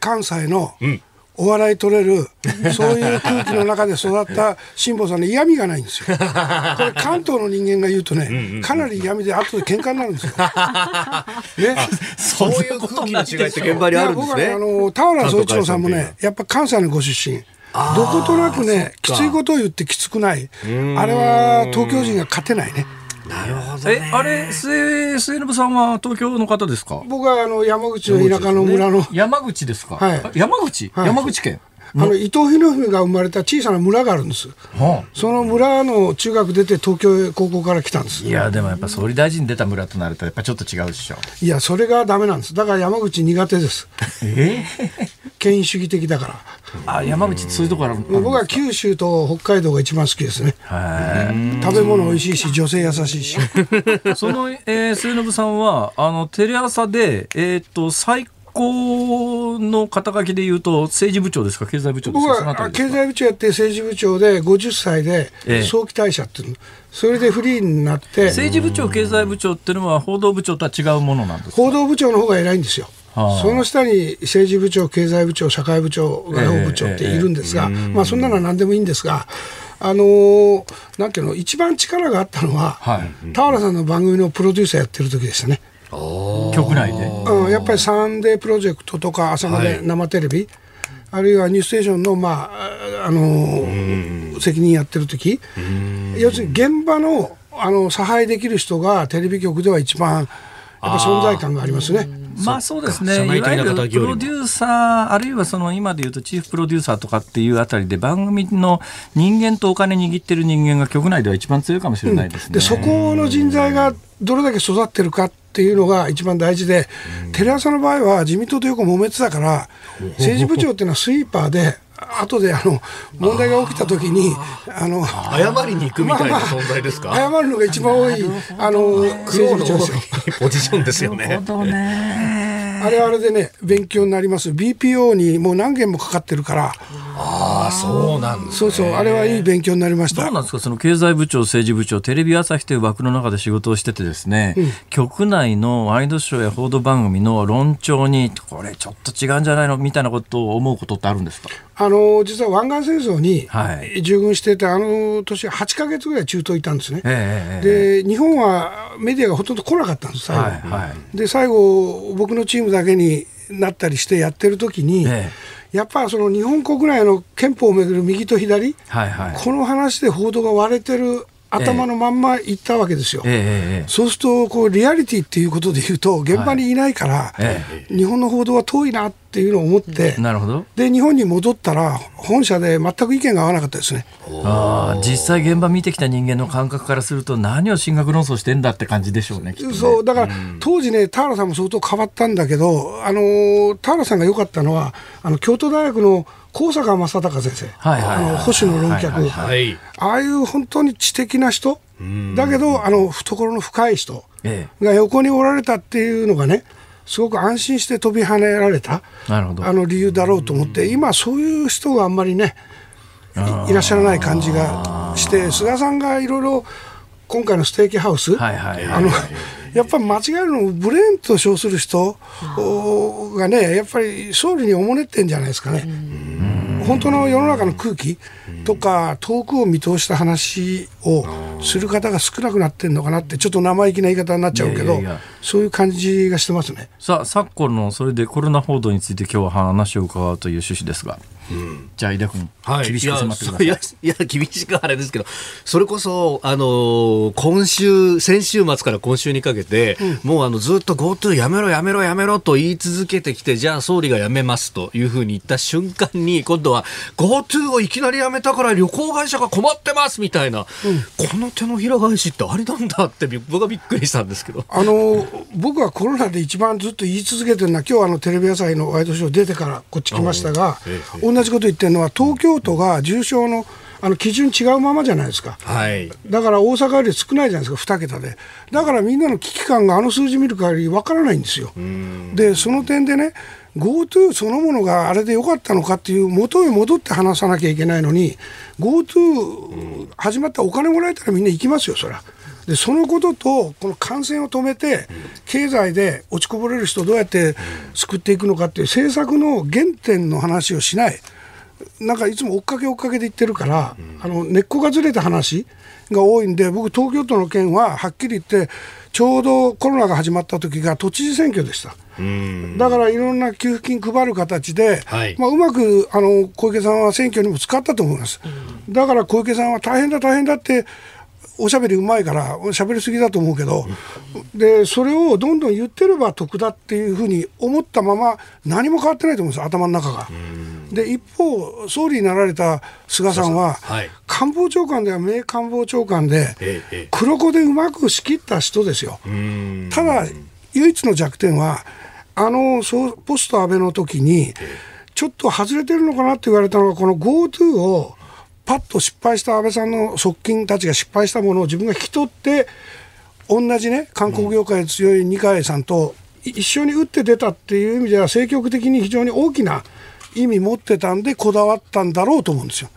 関西の、うんお笑い取れるそういう空気の中で育った辛坊さんの嫌味がないんですよ。これ関東の人間が言うとね、かなり嫌味で後で喧嘩になるんですよ。ね、そういう空気の違いって現場にあるんですね。僕はねあの田原総一郎さんもね、やっぱ関西のご出身。どことなくね、きついことを言ってきつくない。あれは東京人が勝てないね。なるほど、ね、え、あれ、末、末延さんは東京の方ですか？僕はあの山口の田舎の村の。山口ですか？はい。山口、はい、山口県？あの伊藤博文が生まれた小さな村があるんです、はあ、その村の中学出て東京へ高校から来たんです。いやでもやっぱ総理大臣出た村となるとやっぱちょっと違うでしょ。いやそれがダメなんです。だから山口苦手です。え？え権威主義的だから。あ山口そういうところある僕は九州と北海道が一番好きですね。食べ物美味しいし女性優しいし。その、えー、末延さんはあのテレ朝でえっ、と最高の肩書きで言うと政治部長ですか？経済部長ですか？僕は経済部長やって政治部長で50歳で早期退社っていう、ええ、それでフリーになって。政治部長経済部長っていうのは報道部長とは違うものなんです報道部長の方が偉いんですよ。その下に政治部長、経済部長、社会部長、外交部長っているんですが、まあ、そんなのは何でもいいんですが、あ。のー、なんていうの、一番力があったのは、はい、田原さんの番組のプロデューサーやってる時でしたね。局内で、うん、やっぱりサンデープロジェクトとか朝まで生テレビ、はい、あるいはニュースステーションの、まああのー、責任やってる時。要するに現場のあの差配できる人がテレビ局では一番やっぱ存在感がありますね。まあそうですね、いわゆるプロデューサー、あるいはその今でいうとチーフプロデューサーとかっていうあたりで、番組の人間とお金握ってる人間が局内では一番強いかもしれないですね。うん、でそこの人材がどれだけ育ってるかっていうのが一番大事で、テレ朝の場合は自民党とよく揉めてたから、政治部長っていうのはスイーパーで、後であの問題が起きたときにあの謝りに行くみたいな存在ですか、まあまあ、謝るのが一番多いあの政治部長ポジションですよね。あれあれでね勉強になります。BPO にもう何件もかかってるから。ああそうなん、ね、そうそうあれはいい勉強になりました。どうなんですか？その経済部長政治部長テレビ朝日という枠の中で仕事をしててですね、うん、局内のワイドショーや報道番組の論調にこれちょっと違うんじゃないのみたいなことを思うことってあるんですかあの実は湾岸戦争に従軍してて、はい、あの年8か月ぐらい中東いたんですね、えー、で日本はメディアがほとんど来なかったんです最後、はい。はい、で最後僕のチームだけになったりしてやってる時に、えー、やっぱその日本国内の憲法をめぐる右と左、はいはい、この話で報道が割れてる頭のまんま行ったわけですよ、えー、そうするとこうリアリティっていうことでいうと現場にいないから、日本の報道は遠いなっていうのを思って、なるほど。で日本に戻ったら本社で全く意見が合わなかったですね。あ実際現場見てきた人間の感覚からすると何を進学論争してんだって感じでしょうね、ね、そうだから、当時ね田原さんも相当変わったんだけどあの田原さんが良かったのはあの京都大学の高坂正孝先生、はいはい、あの保守の論客、はい、ああいう本当に知的な人。だけどあの懐の深い人が横におられたっていうのがねすごく安心して飛び跳ねられたあの理由だろうと思って今そういう人があんまりねいらっしゃらない感じがして菅さんがいろいろ今回のステーキハウス、はいはい、あのやっぱり間違えるのブレーンと称する人がねやっぱり総理におもねってんじゃないですかね。本当の世の中の空気とか遠くを見通した話をする方が少なくなってるのかなってちょっと生意気な言い方になっちゃうけどそういう感じがしてますねさあ昨今のそれでコロナ報道について今日は話を伺うという趣旨ですが。うん、じゃあ井田君、はい、厳しく迫ってください。いやいや厳しくあれですけどそれこそあの今週先週末から今週にかけて、うん、もうあのずっと GoTo やめろやめろやめろと言い続けてきてじゃあ総理がやめますというふうに言った瞬間に今度は GoTo をいきなりやめたから旅行会社が困ってますみたいな、うん、この手のひら返しってありなんだって僕はびっくりしたんですけど。あの僕はコロナで一番ずっと言い続けてるのは今日あのテレビ朝日のワイドショー出てからこっち来ましたが、ええ、同じこと言ってるのは東京都が重症のあの基準違うままじゃないですか、はい、だから大阪より少ないじゃないですか、2桁で、だからみんなの危機感があの数字見る限りわからないんですよ。で、その点でね、GoTo そのものがあれでよかったのかっていう、元へ戻って話さなきゃいけないのに、GoTo 始まったらお金もらえたらみんな行きますよ、そりゃ。でそのこととこの感染を止めて経済で落ちこぼれる人をどうやって救っていくのかっていう政策の原点の話をしない。なんかいつも追っかけ追っかけで言ってるから、あの根っこがずれた話が多いんで僕東京都の件ははっきり言ってちょうどコロナが始まった時が都知事選挙でした。だからいろんな給付金配る形で、はい、まあ、うまくあの小池さんは選挙にも使ったと思います。だから小池さんは大変だ大変だっておしゃべりうまいからしゃべりすぎだと思うけどでそれをどんどん言ってれば得だっていうふうに思ったまま何も変わってないと思うんです頭の中が。で一方総理になられた菅さんは、はい、官房長官では名官房長官で、黒子でうまく仕切った人ですよ。ただ唯一の弱点はあのポスト安倍の時にちょっと外れてるのかなって言われたのがこの GoTo をパッと失敗した安倍さんの側近たちが失敗したものを自分が引き取って同じね観光業界強い二階さんと一緒に打って出たっていう意味では政局的に非常に大きな意味持ってたんでこだわったんだろうと思うんですよ。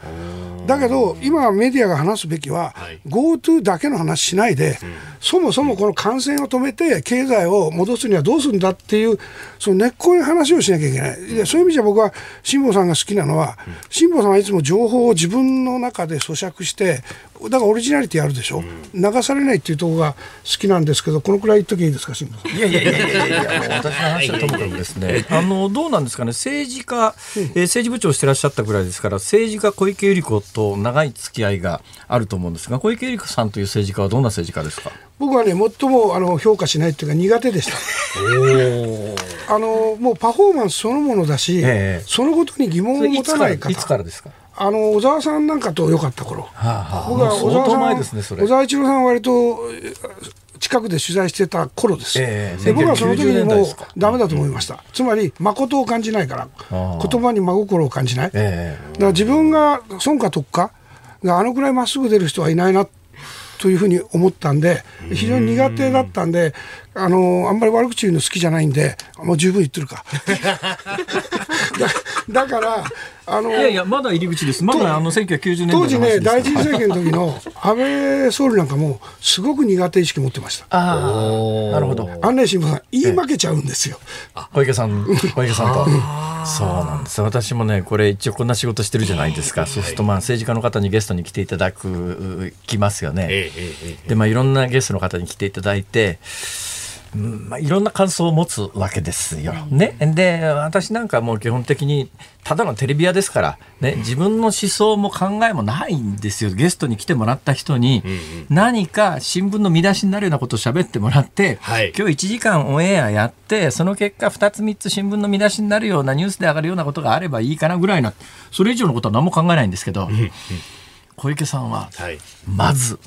だけど今メディアが話すべきは、はい、GoTo だけの話しないで、うん、そもそもこの感染を止めて経済を戻すにはどうするんだっていうその根っこの話をしなきゃいけない、うん、そういう意味じゃ僕は辛坊さんが好きなのは、辛坊さんはいつも情報を自分の中で咀嚼してだからオリジナリティあるでしょ、うん、流されないっていうところが好きなんですけどこのくらい言っときゃいいですか新聞いやいやいやいやいや私の話はともかくですね。あのどうなんですかね。政治家、えー、政治部長してらっしゃったぐらいですから政治家小池百合子と長い付き合いがあると思うんですが小池百合子さんという政治家はどんな政治家ですか？僕はね最もあの評価しないっていうか苦手でした。あのもうパフォーマンスそのものだし、えー、そのことに疑問を持たない方。いつからですか？あの小沢さんなんかと良かった頃、はあはあ、僕は小沢さん、ね、小沢一郎さんは割と近くで取材してた頃です、えー、で僕はその時にもうだめだと思いました、うん、つまり誠を感じないから言葉に真心を感じない、えー、だから自分が損か得かがあのくらいまっすぐ出る人はいないなというふうに思ったんで非常に苦手だったんであのあんまり悪口言うの好きじゃないんでもう十分言ってるか。だからあのいやいやまだ入り口です。まだあの1990年当時ね大臣政権の時の安倍総理なんかもすごく苦手意識持ってました。ああなるほど。安内新聞さん言い負けちゃうんですよ。小池さん小池さんと。そうなんです。私もねこれ一応こんな仕事してるじゃないですか。そうするとまあ政治家の方にゲストに来ていただくきますよね。でまあいろんなゲストの方に来ていただいてまあ、いろんな感想を持つわけですよ。ね、で私なんかもう基本的にただのテレビ屋ですから、ね、自分の思想も考えもないんですよ。ゲストに来てもらった人に何か新聞の見出しになるようなことを喋ってもらって、はい、今日1時間オンエアやってその結果2つ3つ新聞の見出しになるようなニュースで上がるようなことがあればいいかなぐらいなそれ以上のことは何も考えないんですけど小池さんはまず。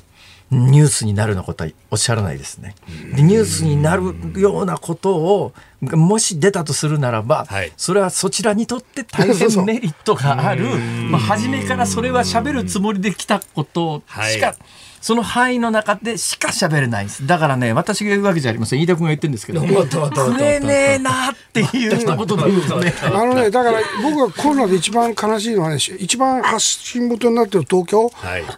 ニュースになるようなことはおっしゃらないですね。でニュースになるようなことをもし出たとするならば、はい、それはそちらにとって大変メリットがある。まあ、初めからそれはしゃべるつもりで来たことしか、はいその範囲の中でしか喋れないんです。だからね、私が言うわけじゃありません。飯田君が言ってるんですけど、食えねえなっていう一言なんですね。あのね、だから僕がコロナで一番悲しいのはね、一番発信元になってる東京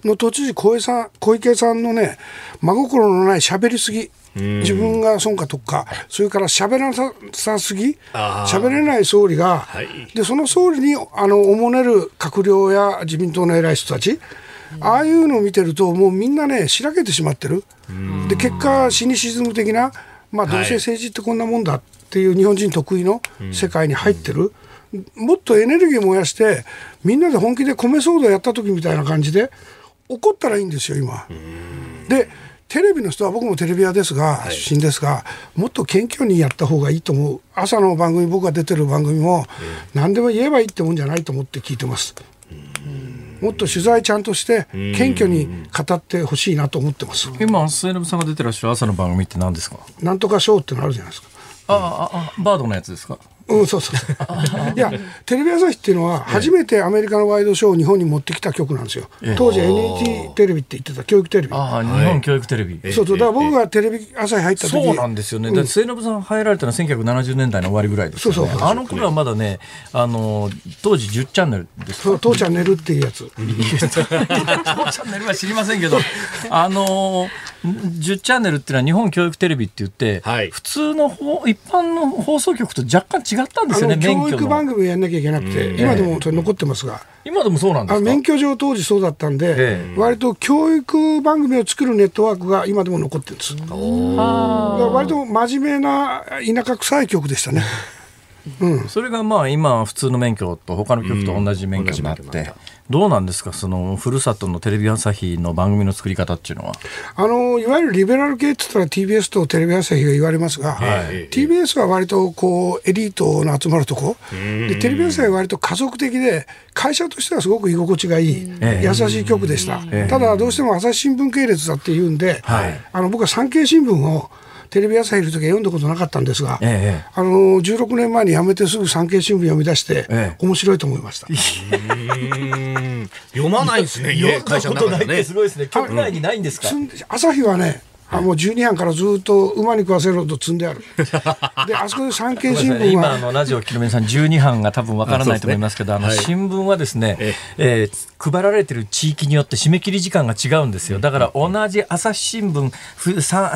の都知事小池さん、小池さんのね、真心のない喋りすぎ。自分が損かとか、それから喋らなさすぎ、喋れない総理が、はい、でその総理にあのおもねる閣僚や自民党の偉い人たち、ああいうのを見てると、もうみんなね、しらけてしまってる、で結果、シニシズム的な、まあ、どうせ政治ってこんなもんだっていう日本人得意の世界に入ってる、もっとエネルギー燃やして、みんなで本気で米騒動やった時みたいな感じで、怒ったらいいんですよ、今。でテレビの人は僕もテレビ屋ですが、出身ですが、もっと謙虚にやった方がいいと思う、朝の番組、僕が出てる番組も、何でも言えばいいってもんじゃないと思って聞いてます。もっと取材ちゃんとして謙虚に語ってほしいなと思ってます。今末延さんが出てらっしゃる朝の番組って何ですか？なんとかショーってのあるじゃないですか。あああバードのやつですか？うん、そうそう いやテレビ朝日っていうのは初めてアメリカのワイドショーを日本に持ってきた局なんですよ、当時 NHK テレビって言ってた教育テレビ。ああ日本教育テレビ、そうそうだから僕がテレビ朝日入った時。そうなんですよね、うん、末延さん入られたのは1970年代の終わりぐらいですそうそうあの頃はまだねあの当時10チャンネルですそう当チャンネルっていうやつ。当チャンネルは知りませんけど。あの10チャンネルっていうのは日本教育テレビって言って、はい、普通の一般の放送局と若干違ったんですよね教育番組をやんなきゃいけなくて、うん、今でもそれ残ってますが。今でもそうなんです免許上当時そうだったんで、ええ、割と教育番組を作るネットワークが今でも残ってるんです。割と真面目な田舎臭い曲でしたね。うん、それがまあ今普通の免許と他の局と同じ免許になって、どうなんですか？そのふるさとのテレビ朝日の番組の作り方っていうのは。あのいわゆるリベラル系って言ったら TBS とテレビ朝日が言われますが、はい、TBS は割とこうエリートの集まるとこ。でテレビ朝日は割と家族的で会社としてはすごく居心地がいい、優しい局でした、ただどうしても朝日新聞系列だっていうんで、はい、あの僕は産経新聞をテレビ朝日いる時は読んだことなかったんですが、ええ、あの16年前に辞めてすぐ産経新聞読み出して、ええ、面白いと思いました。読まないですね、読んだことないってすごいですね。局内にないんですか、朝日はね、あもう12班からずっと馬に食わせろと積んである。で、あそこで産経新聞は。今、あの、ラジオ聞きの皆さん、12班が多分わからないと思いますけど、あの、新聞はですね、えー、配られてる地域によって締め切り時間が違うんですよ。だから同じ朝日新聞、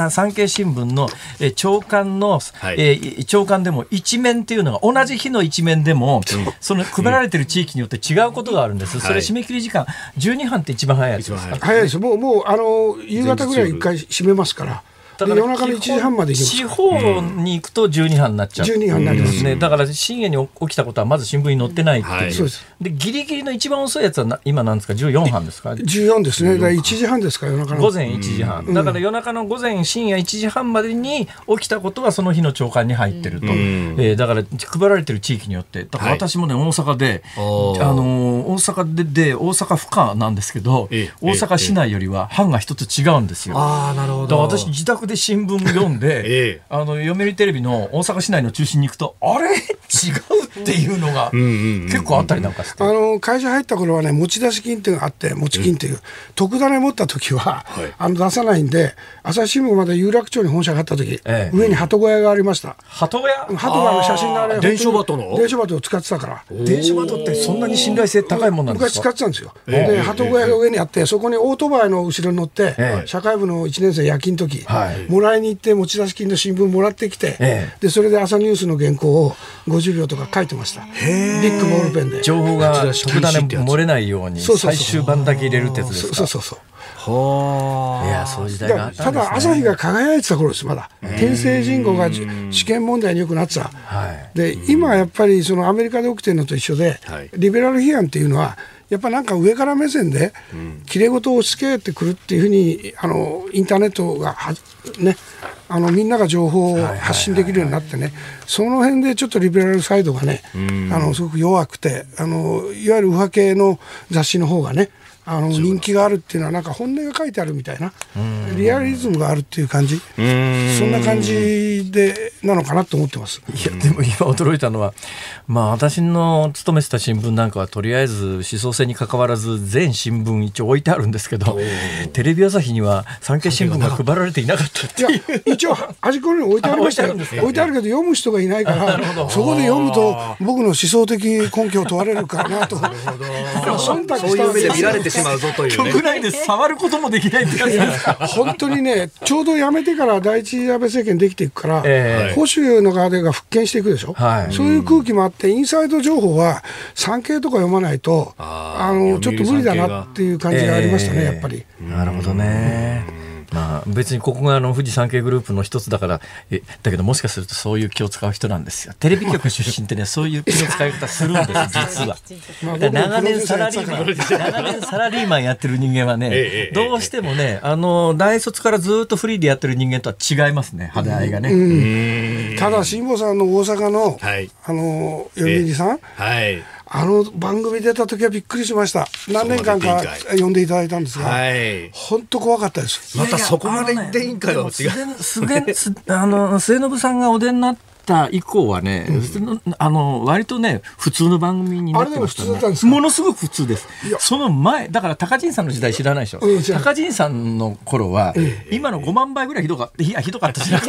産経新聞の、えー、長官の、はい、えー、長官でも一面っていうのが同じ日の一面でも、その配られてる地域によって違うことがあるんです。それ締め切り時間、12班って一番早いです。か早い。です。もう、もう、あの、夕方ぐらい一回締めますから。だから夜中の1時半まで地方に行くと12班になっちゃう、12班になります。ね、だから深夜に起きたことはまず新聞に載ってないっていう、はい、でギリギリの一番遅いやつは今なんですか？14班ですか？14ですね。だ1時半ですか？夜中の。午前1時半、うん、だから夜中の午前深夜1時半までに起きたことはその日の朝刊に入ってると、うん、えー、だから配られてる地域によって。だから私もね大阪で、あの大阪でで大阪府下なんですけど、大阪市内よりは班が一つ違うんですよ。あなるほど。私自宅で新聞読んで、ええ、あの読売テレビの大阪市内の中心に行くとあれ？違うっていうのが結構あったりなんかして、あの会社入った頃はね持ち出し金っていうのがあって持ち金っていう、うん、特ダネ持った時は、はい、あの出さないんで朝日新聞まで有楽町に本社があった時、ええ、上に鳩小屋がありました。鳩小屋？鳩がの写真のあれ電書バトの？電書バトを使ってたから。電書バトってそんなに信頼性高いもんなんですか？昔使ってたんですよ、で鳩小屋が上にあってそこにオートバイの後ろに乗って、社会部の1年生夜勤時、はい、もらいに行って持ち出し金の新聞もらってきて、ええ、でそれで朝ニュースの原稿を50秒とか書いてました。ビッグボールペンで。情報が特ダネ漏れないように最終版だけ入れるってやつですか？そうそうそうはあ。いや、そういう時代があった、ね、ただ、朝日が輝いてた頃です、まだ。天聖人口が試験問題によくなってた。はい、で、今やっぱり、そのアメリカで起きてるのと一緒で、はい、リベラル批判っていうのは、やっぱなんか上から目線で、きれい事を押し付けてくるっていうふうに、あの、インターネットがは、ね、あのみんなが情報を発信できるようになってね、その辺でちょっとリベラルサイドがね、あのすごく弱くてあの、いわゆる右派系の雑誌の方がね、あの人気があるっていうのはなんか本音が書いてあるみたいなリアリズムがあるっていう感じ。そんな感じでなのかなと思ってます。いやでも今驚いたのは、まあ、私の勤めてた新聞なんかはとりあえず思想性にかかわらず全新聞一応置いてあるんですけどテレビ朝日には産経新聞が配られていなかったっていう。いや一応端っこに置いてありましたよ。置いてあるけど読む人がいないからそこで読むと僕の思想的根拠を問われるかなと。忖度そういう目で見られてしまうぞという、ね、局内で触ることもできないって 本当にねちょうど辞めてから第一安倍政権できていくから、えー、保守の側でが復権していくでしょ、はい、そういう空気もあってインサイド情報は産経とか読まないとあのちょっと無理だなっていう感じがありましたね、えー、やっぱり。なるほどね。まあ、別にここがあの富士山系グループの一つだからえだけどもしかするとそういう気を使う人なんですよ。テレビ局出身ってね そういう気の使い方するんです実は。長年サラリーマン長年サラリーマンやってる人間はね、どうしてもねあの大卒からずっとフリーでやってる人間とは違いますね肌合いがね、ただ辛坊さんの大阪の、はい、あの読売さん、はいあの番組出た時はびっくりしました。何年間か呼んでいただいたんですが、本、当、怖かったです。またそこまで言っていいんかよ。違う。あの末延さんがお出になった以降はね、うん、あの割とね普通の番組になってましたね。ものすごく普通です。その前だから高陣さんの時代知らないでしょ、うん、高陣さんの頃は、今の5万倍ぐらいひどかったいやひどかったじゃなく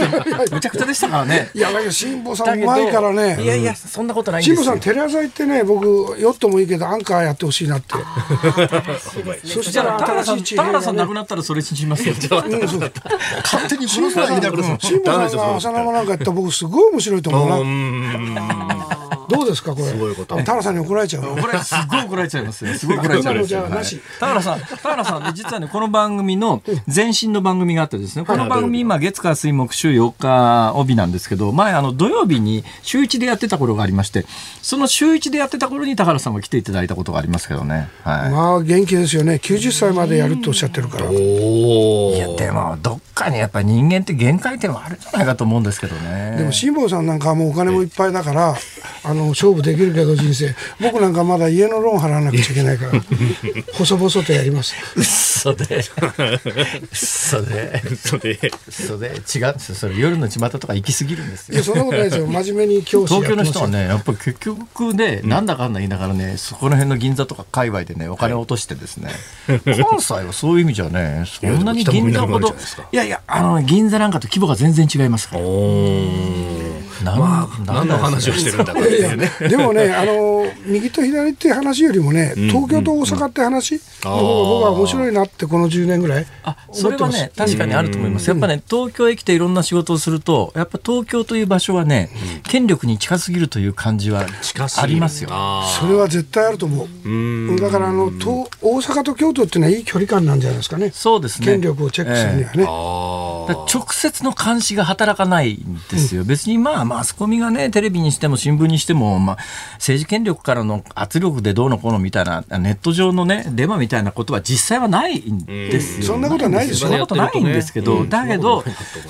てむちゃくちゃでしたからね。いやだけど辛坊さんうまいからね。いやいやそんなことないんですよ。辛坊さんテレ朝行ってね僕ヨットもいいけどアンカーやってほしいなって。そしたら田原さん田原さん亡くなったらそれしますよ。勝手に辛坊さんが朝生なんかやったら僕すごい面白い白いと思うな。どうですかこれ？すごいこと。田原さんに怒られちゃう。怒られすごい怒られちゃいますよ。すごい怒られちゃいますよ。田原さん、田原さん実はねこの番組の前身の番組があってですね、この番組今月火水木週4日帯なんですけど、前あの土曜日に週一でやってた頃がありまして、その週一でやってた頃に田原さんが来ていただいたことがありますけどね。はい。まあ元気ですよね。90歳までやるとおっしゃってるから。いやでもどっかにやっぱり人間って限界点はあるんじゃないかと思うんですけどね。でも辛坊さんなんかもうお金もいっぱいだから、あの勝負できるけど人生。僕なんかまだ家のローン払わなくちゃいけないから。細々とやります。嘘で。嘘で。嘘で。嘘で。違う。それ夜の巷とか行き過ぎるんですよ。いやそんなことないですよ。真面目に教師東京の人はねやっぱり結局ね、なんだかんだ言いながらねそこら辺の銀座とか界隈でねお金を落としてですね、はい、関西はそういう意味じゃねそんなに銀座ほどいやいやあの銀座なんかと規模が全然違いますから。まあ、何の話をしてるんだこれ、ね、でもね、あの右と左っていう話よりもね、東京と大阪って話の方が僕は面白いなって、この10年ぐらい。あそれはね、確かにあると思います。やっぱね、東京へ来ていろんな仕事をすると、やっぱ東京という場所はね、権力に近すぎるという感じはありますよ。それは絶対あると思う。だからあの東大阪と京都っていうのはいい距離感なんじゃないですかね。そうですね。権力をチェックするにはね。えー、直接の監視が働かないんですよ。別にまあマスコミがねテレビにしても新聞にしても、まあ、政治権力からの圧力でどうのこうのみたいなネット上のねデマみたいなことは実際はないんですよ、そんなことはないですよそんなことないんですけど、だけど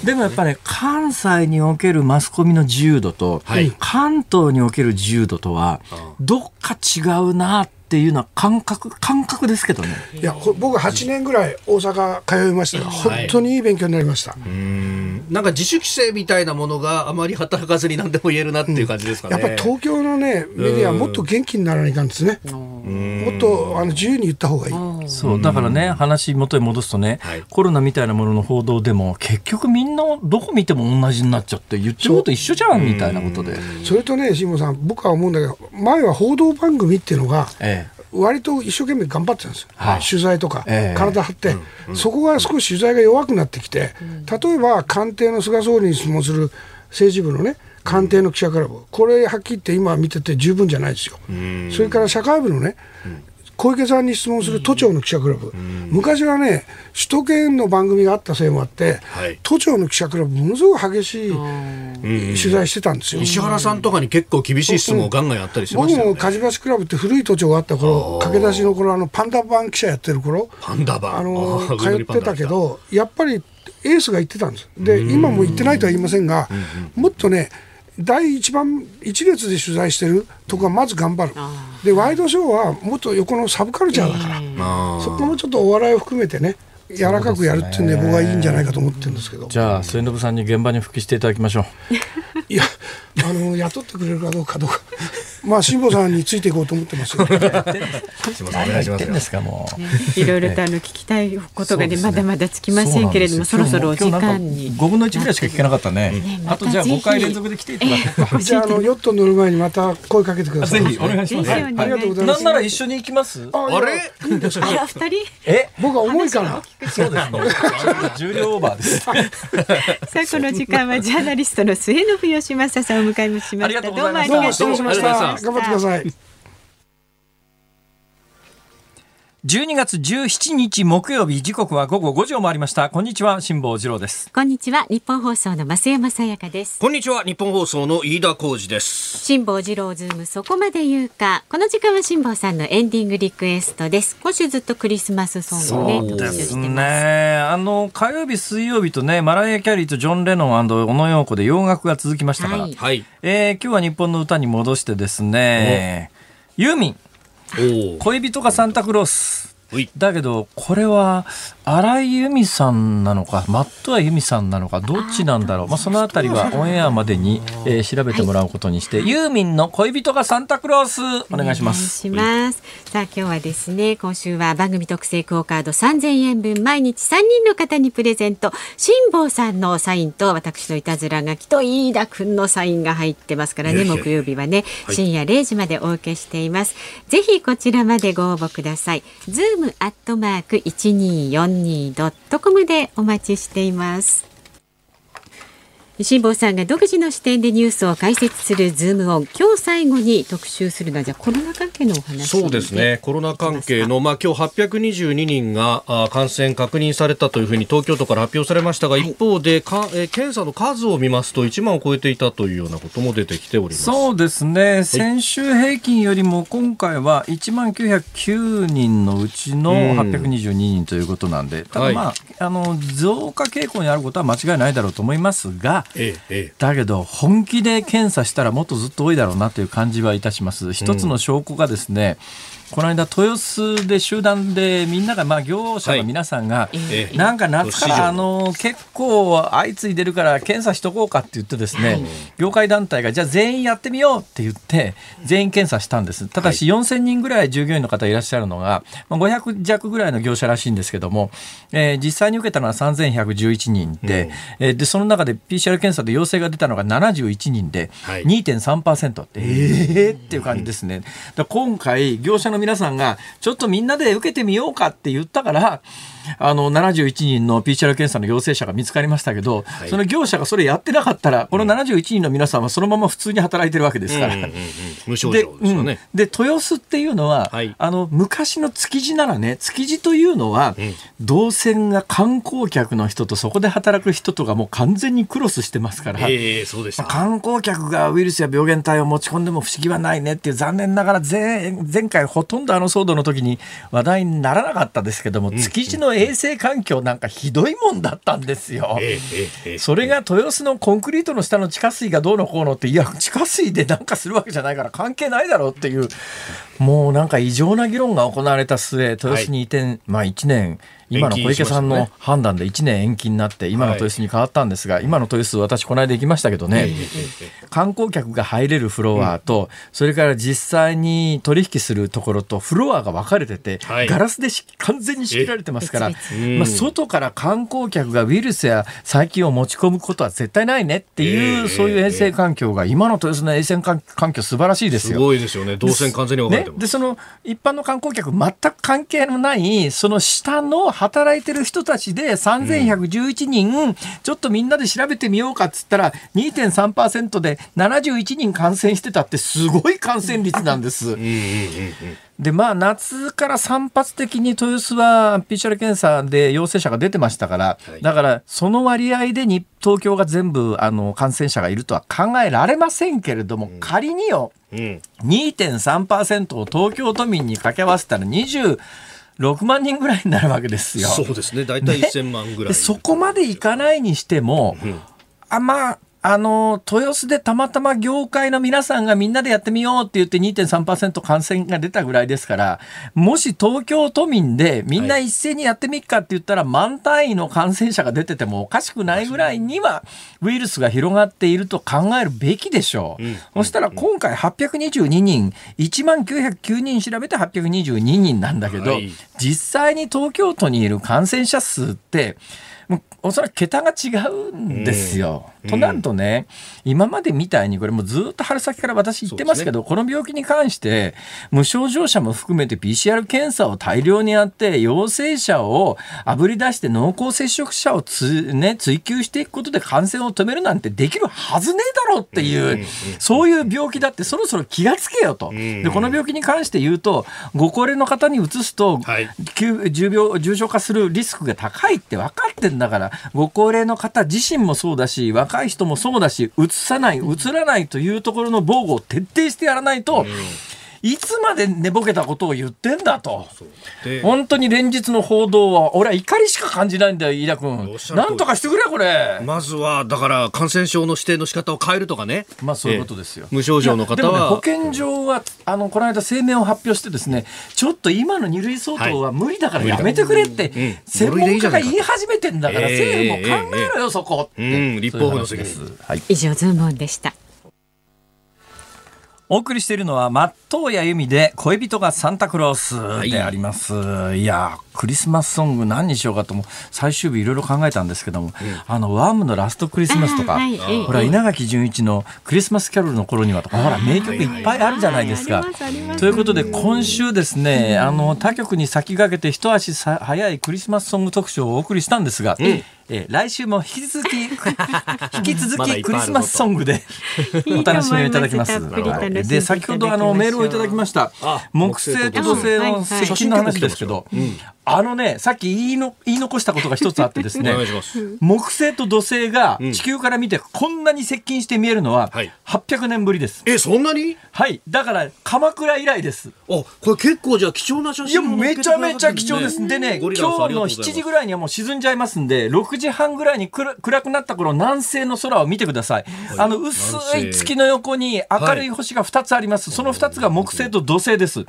でもやっぱり、ね、関西におけるマスコミの自由度と、はい、関東における自由度とはどっか違うなってっていうのは感覚感覚ですけどね。いや僕8年ぐらい大阪通いましたが、本当にいい勉強になりました、はい、なんか自主規制みたいなものがあまり働かずに何でも言えるなっていう感じですかね、うん、やっぱり東京のねメディアはもっと元気にならないかんですねもっとあの自由に言った方がいい。そうだからね話元に戻すとね、はい、コロナみたいなものの報道でも結局みんなどこ見ても同じになっちゃって言ってること一緒じゃんみたいなことで。それとね辛坊さん僕は思うんだけど前は報道番組っていうのが、ええ。割と一生懸命頑張ってたんですよ、はい、取材とか、えー、体張って、そこが少し取材が弱くなってきて、うん、例えば官邸の菅総理に質問する政治部のね官邸の記者クラブ、これはっきり言って今見てて十分じゃないですよ、それから社会部のね、小池さんに質問する都庁の記者クラブ、昔はね、首都圏の番組があったせいもあって、はい、都庁の記者クラブ、ものすごく激しい取材してたんですよ。石原さんとかに結構厳しい質問をガンガンやったりしましたよ、ね、僕も火事橋クラブって古い都庁があった頃駆け出しの頃あのパンダ版記者やってる頃パンダ版。あの通ってたけど、やっぱりエースが言ってたんです。で今も言ってないとは言いませんが、もっとね第一番一列で取材してるとこはまず頑張る。でワイドショーはもっと横のサブカルチャーだから、そこもちょっとお笑いを含めてね柔らかくやるっていうんで僕はいいんじゃないかと思ってるんですけど。じゃあ末延さんに現場に復帰していただきましょう。いやあの雇ってくれるかどうかどうかまあ辛坊さんについていこうと思ってますよ。ですかもう。いろいろとあの聞きたいことがねまだまだつきませんけれどもそろそろお時間に。五分の一ぐらいしか聞けなかったね。あとじゃあ五回連続で来ていただく。じゃああのヨット乗る前にまた声かけてください。ぜひお願いします。ありがとうございます。なんなら一緒に行きます？あれ？いいんですか。二人？え？僕は重いから。そうですね。重量オーバーです。さあこの時間はジャーナリストの末延吉正さんを迎えしました。どうもありがとうございました。頑張ってください。12月17日木曜日時刻は午後5時を回りました。こんにちは辛坊治郎です。こんにちはニッポン放送の増山さやかです。こんにちは日本放送の飯田浩二です。辛坊治郎ズームそこまで言うか。この時間は辛坊さんのエンディングリクエストです。今週ずっとクリスマスソングねそうですね。あの火曜日水曜日とねマライア・キャリーとジョン・レノンオノ・ヨーコで洋楽が続きましたから、はい、えー、今日は日本の歌に戻してですねユーミン恋人がサンタクロース。だけどこれは荒井由美さんなのか、マットは由美さんなのか、どっちなんだろう。まあ、そのあたりはオンエアまでに、えー、調べてもらうことにして、はい、ユーミンの恋人がサンタクロース、お願いします。お願いします。さあ、今日はですね、今週は番組特製クオカード3000円分、毎日3人の方にプレゼント、辛坊さんのサインと、私のいたずら書きと、飯田君のサインが入ってますからね、木曜日はね、深夜0時までお受けしています。ぜひこちらまでご応募ください。ズームアットマーク一二四ンニー .com でお待ちしています。辛坊さんが独自の視点でニュースを解説するズームオン。今日最後に特集するのはじゃコロナ関係のお話そうですね。コロナ関係のまあ今日822人が感染確認されたというふうに東京都から発表されましたが、はい、一方でか、え検査の数を見ますと1万を超えていたというようなことも出てきております。そうですね、先週平均よりも今回は1万909人のうちの822人ということなんで、ただまあ、はい、あの増加傾向にあることは間違いないだろうと思いますがええ、だけど本気で検査したらもっとずっと多いだろうなという感じはいたします。一つの証拠がですね、この間豊洲で集団でみんながまあ業者の皆さんが、なんか夏からあの結構相次いでるから検査しとこうかって言ってですね、業界団体がじゃあ全員やってみようって言って全員検査したんです。ただし4000人ぐらい従業員の方いらっしゃるのが、まあ、500弱ぐらいの業者らしいんですけども、えー、実際に受けたのは3111人で,、えでその中で PCR 検査で陽性が出たのが71人で、はい、2.3%って、えーっていう感じですね。だ今回業者の皆さんがちょっとみんなで受けてみようかって言ったからあの71人の PCR 検査の陽性者が見つかりましたけど、はい、その業者がそれやってなかったら、この71人の皆さんはそのまま普通に働いてるわけですから。無症状ですよね。で、豊洲っていうのは、はい、あの昔の築地ならね、築地というのは、うん、動線が観光客の人とそこで働く人とかもう完全にクロスしてますから、えー、そうでした。観光客がウイルスや病原体を持ち込んでも不思議はないねっていう残念ながら前前回ほとんどあの騒動の時に話題にならなかったですけども、築地の衛生環境なんかひどいもんだったんですよ。それが豊洲のコンクリートの下の地下水がどうのこうのっていや地下水でなんかするわけじゃないから関係ないだろうっていうもうなんか異常な議論が行われた末豊洲に移転、はい、まあ1年今の小池さんの判断で1年延期になって今の豊洲に変わったんですが、今の豊洲私この間行きましたけどね、観光客が入れるフロアと、それから実際に取引するところとフロアが分かれてて、ガラスで完全に仕切られてますから、まあ、外から観光客がウイルスや細菌を持ち込むことは絶対ないねっていう、そういう衛生環境が今の豊洲の衛生環境素晴らしいですよ。すごいですよね。動線完全に分かれてます。で、その一般の観光客全く関係のないその下の働いてる人たちで3111人、うん、ちょっとみんなで調べてみようかっつったら2.3%で71人感染してたってすごい感染率なんです。でまあ夏から散発的に豊洲は PCR 検査で陽性者が出てましたから、はい、だからその割合でに東京が全部あの感染者がいるとは考えられませんけれども、うん、仮によ、うん、2.3%を東京都民に掛け合わせたら20 6万人ぐらいになるわけですよ。そうですね。大体1000万ぐらい。そこまでいかないにしても、うん、あまあ、あの、豊洲でたまたま業界の皆さんがみんなでやってみようって言って2.3%感染が出たぐらいですから、もし東京都民でみんな一斉にやってみっかって言ったら、満単位の感染者が出ててもおかしくないぐらいにはウイルスが広がっていると考えるべきでしょう。そしたら今回822人、1万909人調べて822人なんだけど、実際に東京都にいる感染者数って、おそらく桁が違うんですよ。となるとね、今までみたいにこれもずっと春先から私言ってますけど、ね、この病気に関して無症状者も含めて PCR 検査を大量にやって陽性者をあぶり出して濃厚接触者をつ、ね、追求していくことで感染を止めるなんてできるはずねえだろうっていう、そういう病気だってそろそろ気がつけよと。でこの病気に関して言うとご高齢の方にうつすと、はい、重病重症化するリスクが高いって分かってんだからご高齢の方自身もそうだし若い人もそうだしうつさない、うつらないというところの防護を徹底してやらないと、いつまで寝ぼけたことを言ってんだと。本当に連日の報道は、俺は怒りしか感じないんだよ、飯田君。なんとかしてくれ、これ。まずは、だから感染症の指定の仕方を変えるとかね。まあそういうことですよ。無症状の方は。ね、保健所は、あの、この間声明を発表してですね、ちょっと今の二類相当は無理だからやめてくれって、専門家が言い始めてんだから、政府も考えろよ、そこ。うん、立法府の責任。はい、以上、ズームオンでした。お送りしているのは松任谷由実で恋人がサンタクロースであります、はい、いやクリスマスソング何にしようかとも最終日いろいろ考えたんですけども、うん、あのワームのラストクリスマスとか、はい、ほら稲垣潤一のクリスマスキャロルの頃にはとかほら名曲いっぱいあるじゃないですか。ということで今週ですね、あの他局に先駆けて一足早いクリスマスソング特集をお送りしたんですが、うん。えー、来週も引き続き 引き続きクリスマスソングでお楽しみをいただきます。で先ほどあのメールをいただきました木星と土星。の接近の話ですけど、あのねさっき言いの言い残したことが一つあってですね 木星と土星が地球から見てこんなに接近して見えるのは800年ぶりです。えそんなに？はいだから鎌倉以来です。あこれ結構じゃ貴重な写真いやめちゃめちゃ貴重です。でね今日の7時ぐらいにはもう沈んじゃいますんで6時半ぐらいに暗暗くなった頃南西の空を見てください。あの薄い月の横に明るい星が2つあります。その2つが木星と土星です。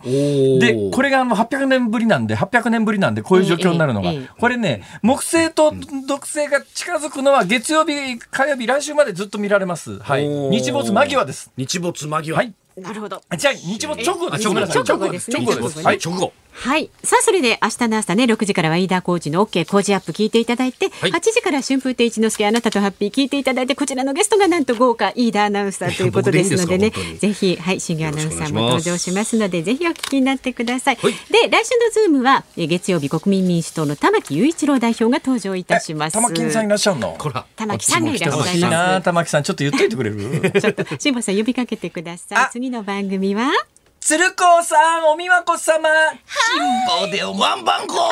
で、これがあの800年ぶりなんで、800年ぶりなんで、こういう状況になるのが。これね、木星と土星が近づくのは月曜日、火曜日、来週までずっと見られます。はい。日没間際です。日没間際。はい。なるほど。じゃあ、日没直後です。直後ですね直後です。はい。直後。はい。さあ、それで明日の朝ね、6時からは飯田浩二の OK 工事アップ聞いていただいて、い8時から春風亭一之輔あなたとハッピー聞いていただいて、こちらのゲストがなんと豪華飯田アナウンサーということですのでねでいいんでぜひ、はい、新行アナウンサーも登場しますので、ぜひお聞きになってください。はいで、来週のズームは、え月曜日国民民主党の玉木雄一郎代表が登場いたします。玉金さんいらっしゃるの？こら。玉木さんがいらっしゃいいいなま玉木さん、ちょっと言っといてくれる？す。ちょっと、辛坊さん呼びかけてくださいあ。次の番組は？鶴光さん、おみわこ様。辛抱でおまんばんこ。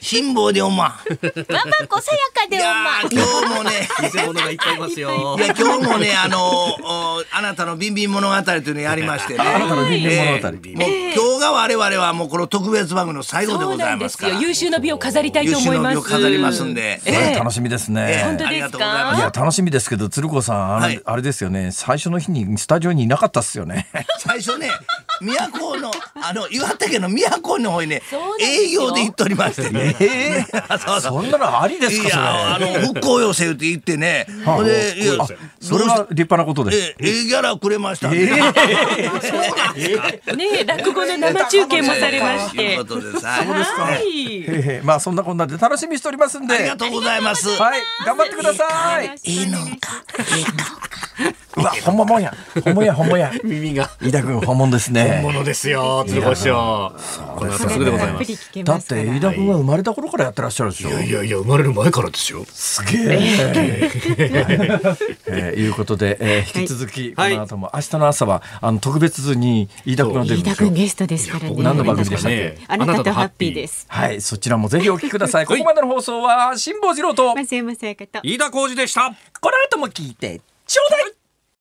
辛抱でおまん。ワンバンこさやかでいやー今日もね。偽物がいっぱいいますよい。や今日もねあのおあなたのビンビン物語というのをやりましてね。あなたのビンビン物語えーもう今日が我々はもうこの特別番組の最後でございますから。優秀な美を飾りたい優秀と思います。な美を飾りますんで。ええ楽しみですね。本当ですか？ありがとうございますいや楽しみですけど鶴子さんあれですよね最初の日にスタジオにいなかったっすよね。最初ね都のあの岩手県の都の方にね営業で行っておりましてね。えそうそうそんなのありですいかそれ。やあの復興要請って言ってね。ほんでいやあそれは立派なことです。ええええギャラくれましたんで。そうなんですか。ねえ落語の生中継もされましというて。ことでさ。そうですはい。ええまあそんなこんなで楽しみにしておりますんで。ありがとうございます。はい頑張ってください。いいのか。うわ本物や本物や本物や。耳が。飯田君本物ですね。ものですよ、鶴子師匠。この後すぐでございます。だって飯田君は生まれた頃からやってらっしゃるでしょ。いやいや、生まれる前からですよ。すげえ。えーいうことで、えー引き続き、はいこの後も明日の朝はあの特別に飯田君が出るんです。ゲストですからね。何の番組でしたっけ？ねあなたとハッピーです。はい、そちらもぜひお聞きください。ここまでの放送は辛坊治郎と松山さやかと。飯田浩二でした。この後も聞いてちょうだい。